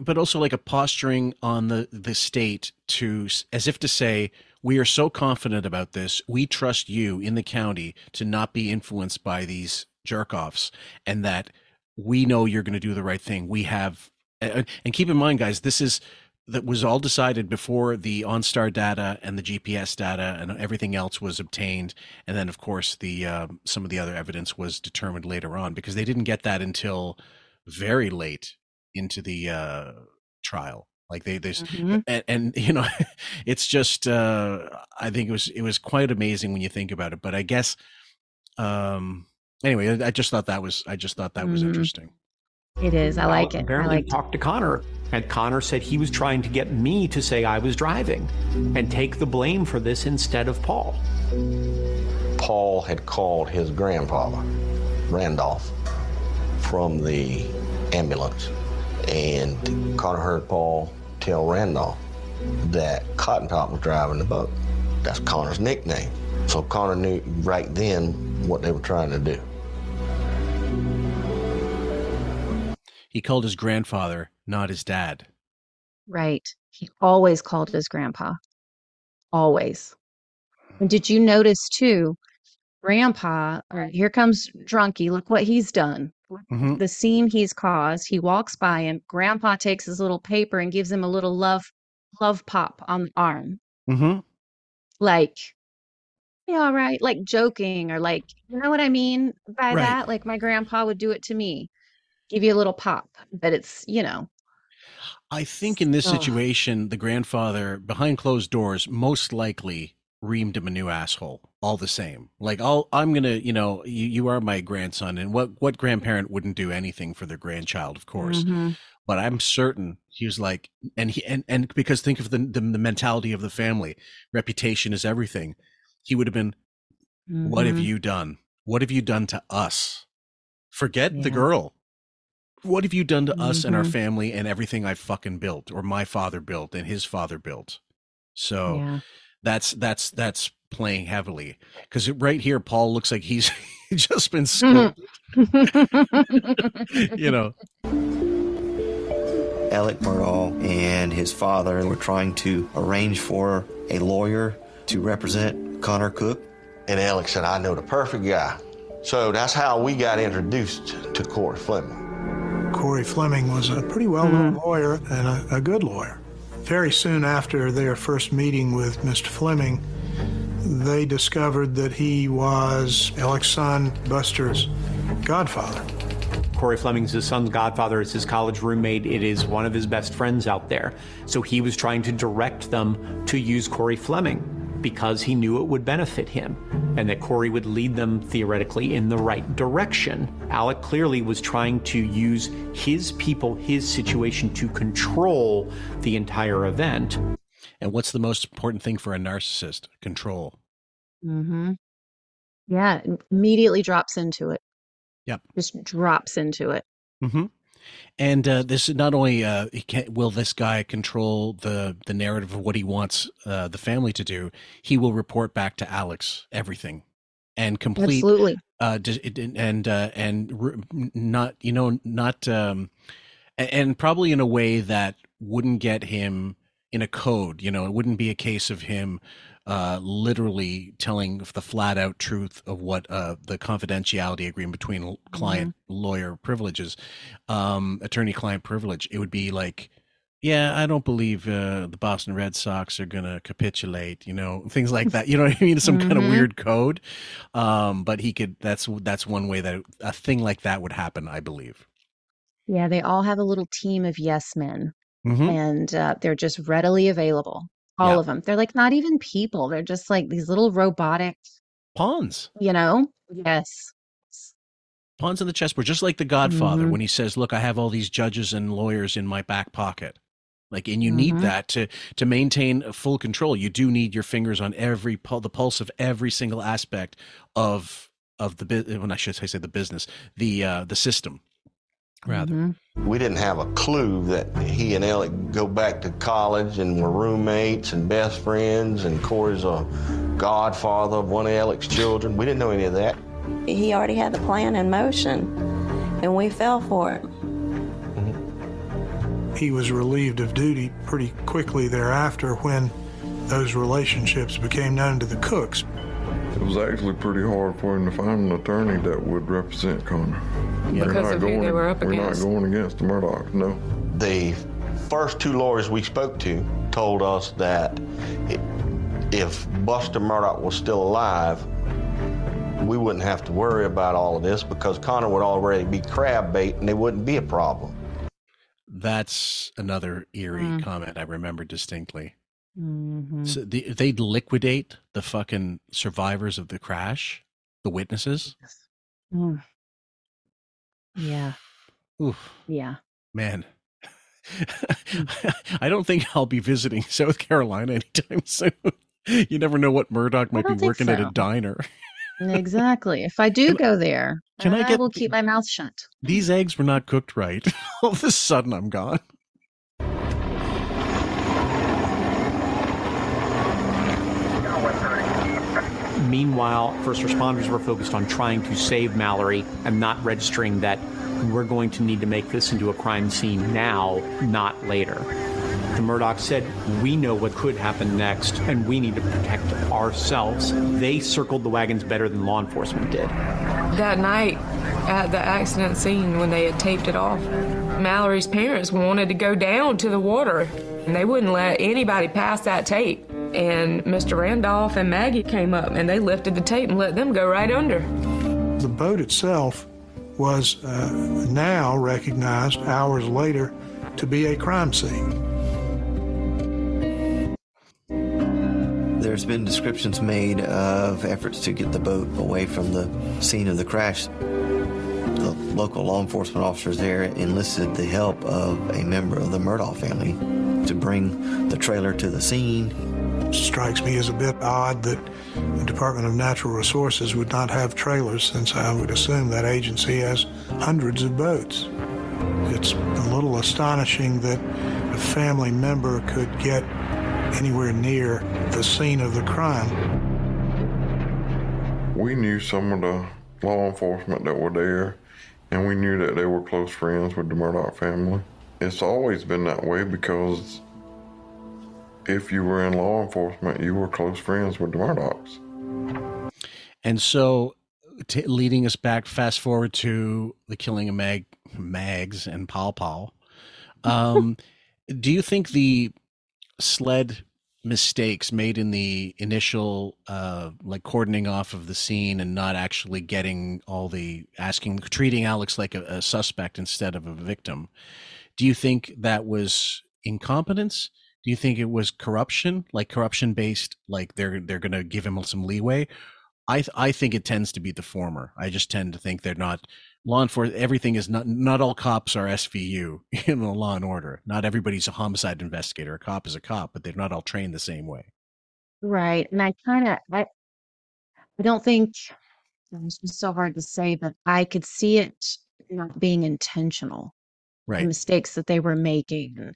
but also like a posturing on the the state to as if to say we are so confident about this we trust you in the county to not be influenced by these jerk offs and that we know you're going to do the right thing we have and, and keep in mind guys this is that was all decided before the OnStar data and the GPS data and everything else was obtained, and then of course the um, some of the other evidence was determined later on because they didn't get that until very late into the uh, trial. Like they, they, Mhm. and, and you know, it's just uh, I think it was it was quite amazing when you think about it. But I guess um, anyway, I I just thought that was I just thought that was Mhm. interesting. it is. I like it. I Apparently, like talked to Connor, and Connor said he was trying to get me to say I was driving and take the blame for this instead of Paul. Paul had called his grandfather, Randolph, from the ambulance. And Connor heard Paul tell Randolph that Cotton Top was driving the boat. That's Connor's nickname. So Connor knew right then what they were trying to do. He called his grandfather, not his dad. Right. He always called his grandpa. Always. And did you notice too, grandpa, all right, here comes Drunky. Look what he's done. Mhm. The scene he's caused. He walks by him. Grandpa takes his little paper and gives him a little love love pop on the arm. Mm-hmm. Like, yeah, all right. Like joking or like, you know what I mean by Right. that? Like my grandpa would do it to me. Give you a little pop. But it's, you know, I think in this Ugh. situation, the grandfather behind closed doors most likely reamed him a new asshole. All the same, like I'll, I'm gonna, you know, you, you are my grandson, and what what grandparent wouldn't do anything for their grandchild, of course. Mhm. But I'm certain he was like, and he and and because think of the the, the mentality of the family, reputation is everything. He would have been, what have Mhm. you done? What have you done to us? Forget the girl. What have you done to us and our Mhm. family and everything I fucking built or my father built and his father built? So Yeah. that's that's that's playing heavily because right here Paul looks like he's just been scolded. you know, Alec Murdaugh and his father were trying to arrange for a lawyer to represent Connor Cook. And Alec said, I know the perfect guy. So that's how we got introduced to Corey Fleming. Corey Fleming was a pretty well known hmm. lawyer and a, a good lawyer. Very soon after their first meeting with Mr. Fleming, they discovered that he was Alex' son, Buster's godfather. Corey Fleming's his son's godfather. It's his college roommate. It is one of his best friends out there. So he was trying to direct them to use Corey Fleming because he knew it would benefit him and that Corey would lead them theoretically in the right direction. Alec clearly was trying to use his people, his situation to control the entire event. and what's the most important thing for a narcissist? Control. hmm Yeah, immediately drops into it. Yep. Just drops into it. hmm And uh, this is not only uh, will this guy control the the narrative of what he wants uh, the family to do, he will report back to Alex everything and complete Absolutely. uh, and uh, and not you know not um, and probably in a way that wouldn't get him in a code. You know, it wouldn't be a case of him uh, literally telling the flat out truth of what uh, the confidentiality agreement between l- client lawyer privileges, um, attorney client privilege. It would be like. Yeah, I don't believe uh, the Boston Red Sox are going to capitulate, you know, things like that. You know what I mean? Some kind of weird code. Um, but he could, that's, that's one way that a thing like that would happen, I believe. Yeah, they all have a little team of yes men, Mhm. and uh, they're just readily available. All Yeah. of them. They're like not even people. They're just like these little robotic, Pawns. you know? Yes. Pawns in the chessboard, just like the Godfather Mhm. when he says, "Look, I have all these judges and lawyers in my back pocket." Like, and you need Mhm. that to to maintain a full control. You do need your fingers on every pul- the pulse of every single aspect of of the business. When I should say the business, the uh, the system, rather. We didn't have a clue that he and Alec go back to college and were roommates and best friends, and Corey's a godfather of one of Alec's children. We didn't know any of that. He already had the plan in motion, and we fell for it. He was relieved of duty pretty quickly thereafter when those relationships became known to the Cooks. It was actually pretty hard for him to find an attorney that would represent Connor. We're Because not of who they were up against. We're not going against the Murdaughs, no. The first two lawyers we spoke to told us that if Buster Murdaugh was still alive, we wouldn't have to worry about all of this because Connor would already be crab bait and there wouldn't be a problem. That's another eerie Mm. comment I remember distinctly. Mhm. So the, they'd liquidate the fucking survivors of the crash, the witnesses. Mm. Yeah. Oof, Yeah. man. I don't think I'll be visiting South Carolina anytime soon. You never know what Murdaugh might be don't think working at a diner. Exactly. If I do go there, Can I I get will keep my mouth shut. These eggs were not cooked right. All of a sudden, I'm gone. Meanwhile, first responders were focused on trying to save Mallory and not registering that we're going to need to make this into a crime scene now, not later. The Murdaughs said, We know what could happen next, and we need to protect ourselves. They circled the wagons better than law enforcement did. That night at the accident scene when they had taped it off, Mallory's parents wanted to go down to the water, and they wouldn't let anybody pass that tape. And Mr. Randolph and Maggie came up, and they lifted the tape and let them go right under. The boat itself was uh, now recognized hours later to be a crime scene. There's been descriptions made of efforts to get the boat away from the scene of the crash. The local law enforcement officers there enlisted the help of a member of the Murdaugh family to bring the trailer to the scene. Strikes me as a bit odd that the Department of Natural Resources would not have trailers, since I would assume that agency has hundreds of boats. It's a little astonishing that a family member could get anywhere near the scene of the crime. We knew some of the law enforcement that were there, and we knew that they were close friends with the Murdaugh family. It's always been that way because if you were in law enforcement, you were close friends with the Murdaughs. And so, t- leading us back, fast forward to the killing of Mag, Mags and Paul Paul. Um, do you think the SLED mistakes made in the initial, uh, like cordoning off of the scene and not actually getting all the asking, treating Alex like a, a suspect instead of a victim, do you think that was incompetence? Do you think it was corruption, like corruption based, like they're they're going to give him some leeway? I th- I think it tends to be the former. I just tend to think they're not law enforcement. Everything is not not all cops are SVU, you know, law and order. Not everybody's a homicide investigator. A cop is a cop, but they're not all trained the same way. Right. And I kind of, I, I don't think oh, it's just so hard to say, but I could see it not being intentional. The Right. mistakes that they were making.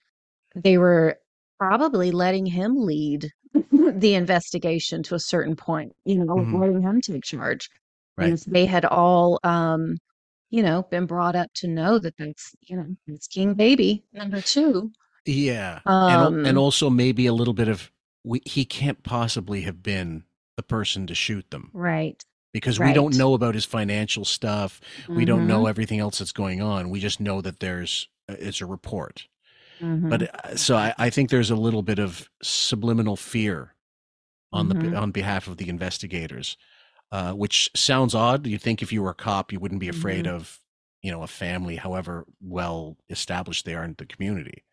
They were probably letting him lead the investigation to a certain point, you know, Mhm. letting him take charge. And Right. if they had all, um, you know, been brought up to know that that's, you know, it's King Baby number two. Yeah, and Um, and also maybe a little bit of we, he can't possibly have been the person to shoot them Right. because we don't know about his financial stuff. We don't know Mhm. everything else that's going on. We just know that there's uh, it's a report. Mhm. But uh, so I, I think there's a little bit of subliminal fear on the Mhm. on behalf of the investigators, uh, which sounds odd. You'd think if you were a cop, you wouldn't be afraid Mhm. of you know a family, however well established they are in the community.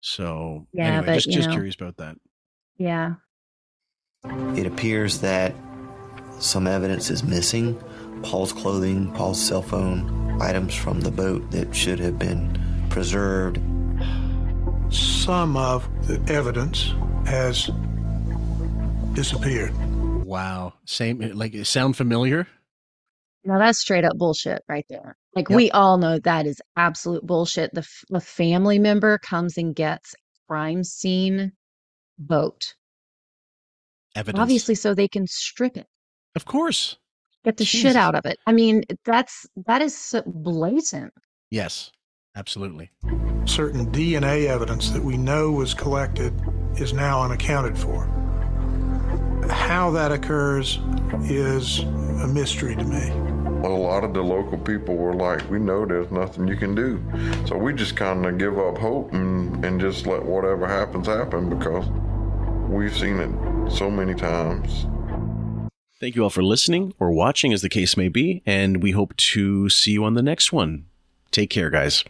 So Yeah, anyway, but, just just know- curious about that. Yeah. It appears that some evidence is missing Paul's clothing, Paul's cell phone, items from the boat that should have been preserved. Some of the evidence has disappeared. Wow, same like sound familiar? Now that's straight up bullshit right there. Like Yep. we all know that is absolute bullshit. The f- a family member comes and gets crime scene boat, Evidence, obviously, so they can strip it, of course. get the shit out of it. I mean, that's that is so blatant. Yes, absolutely. Certain DNA evidence that we know was collected is now unaccounted for. How that occurs is a mystery to me. A lot of the local people were like, we know there's nothing you can do. So we just kind of give up hope and, and just let whatever happens happen because we've seen it so many times. Thank you all for listening or watching, as the case may be, and we hope to see you on the next one. Take care, guys.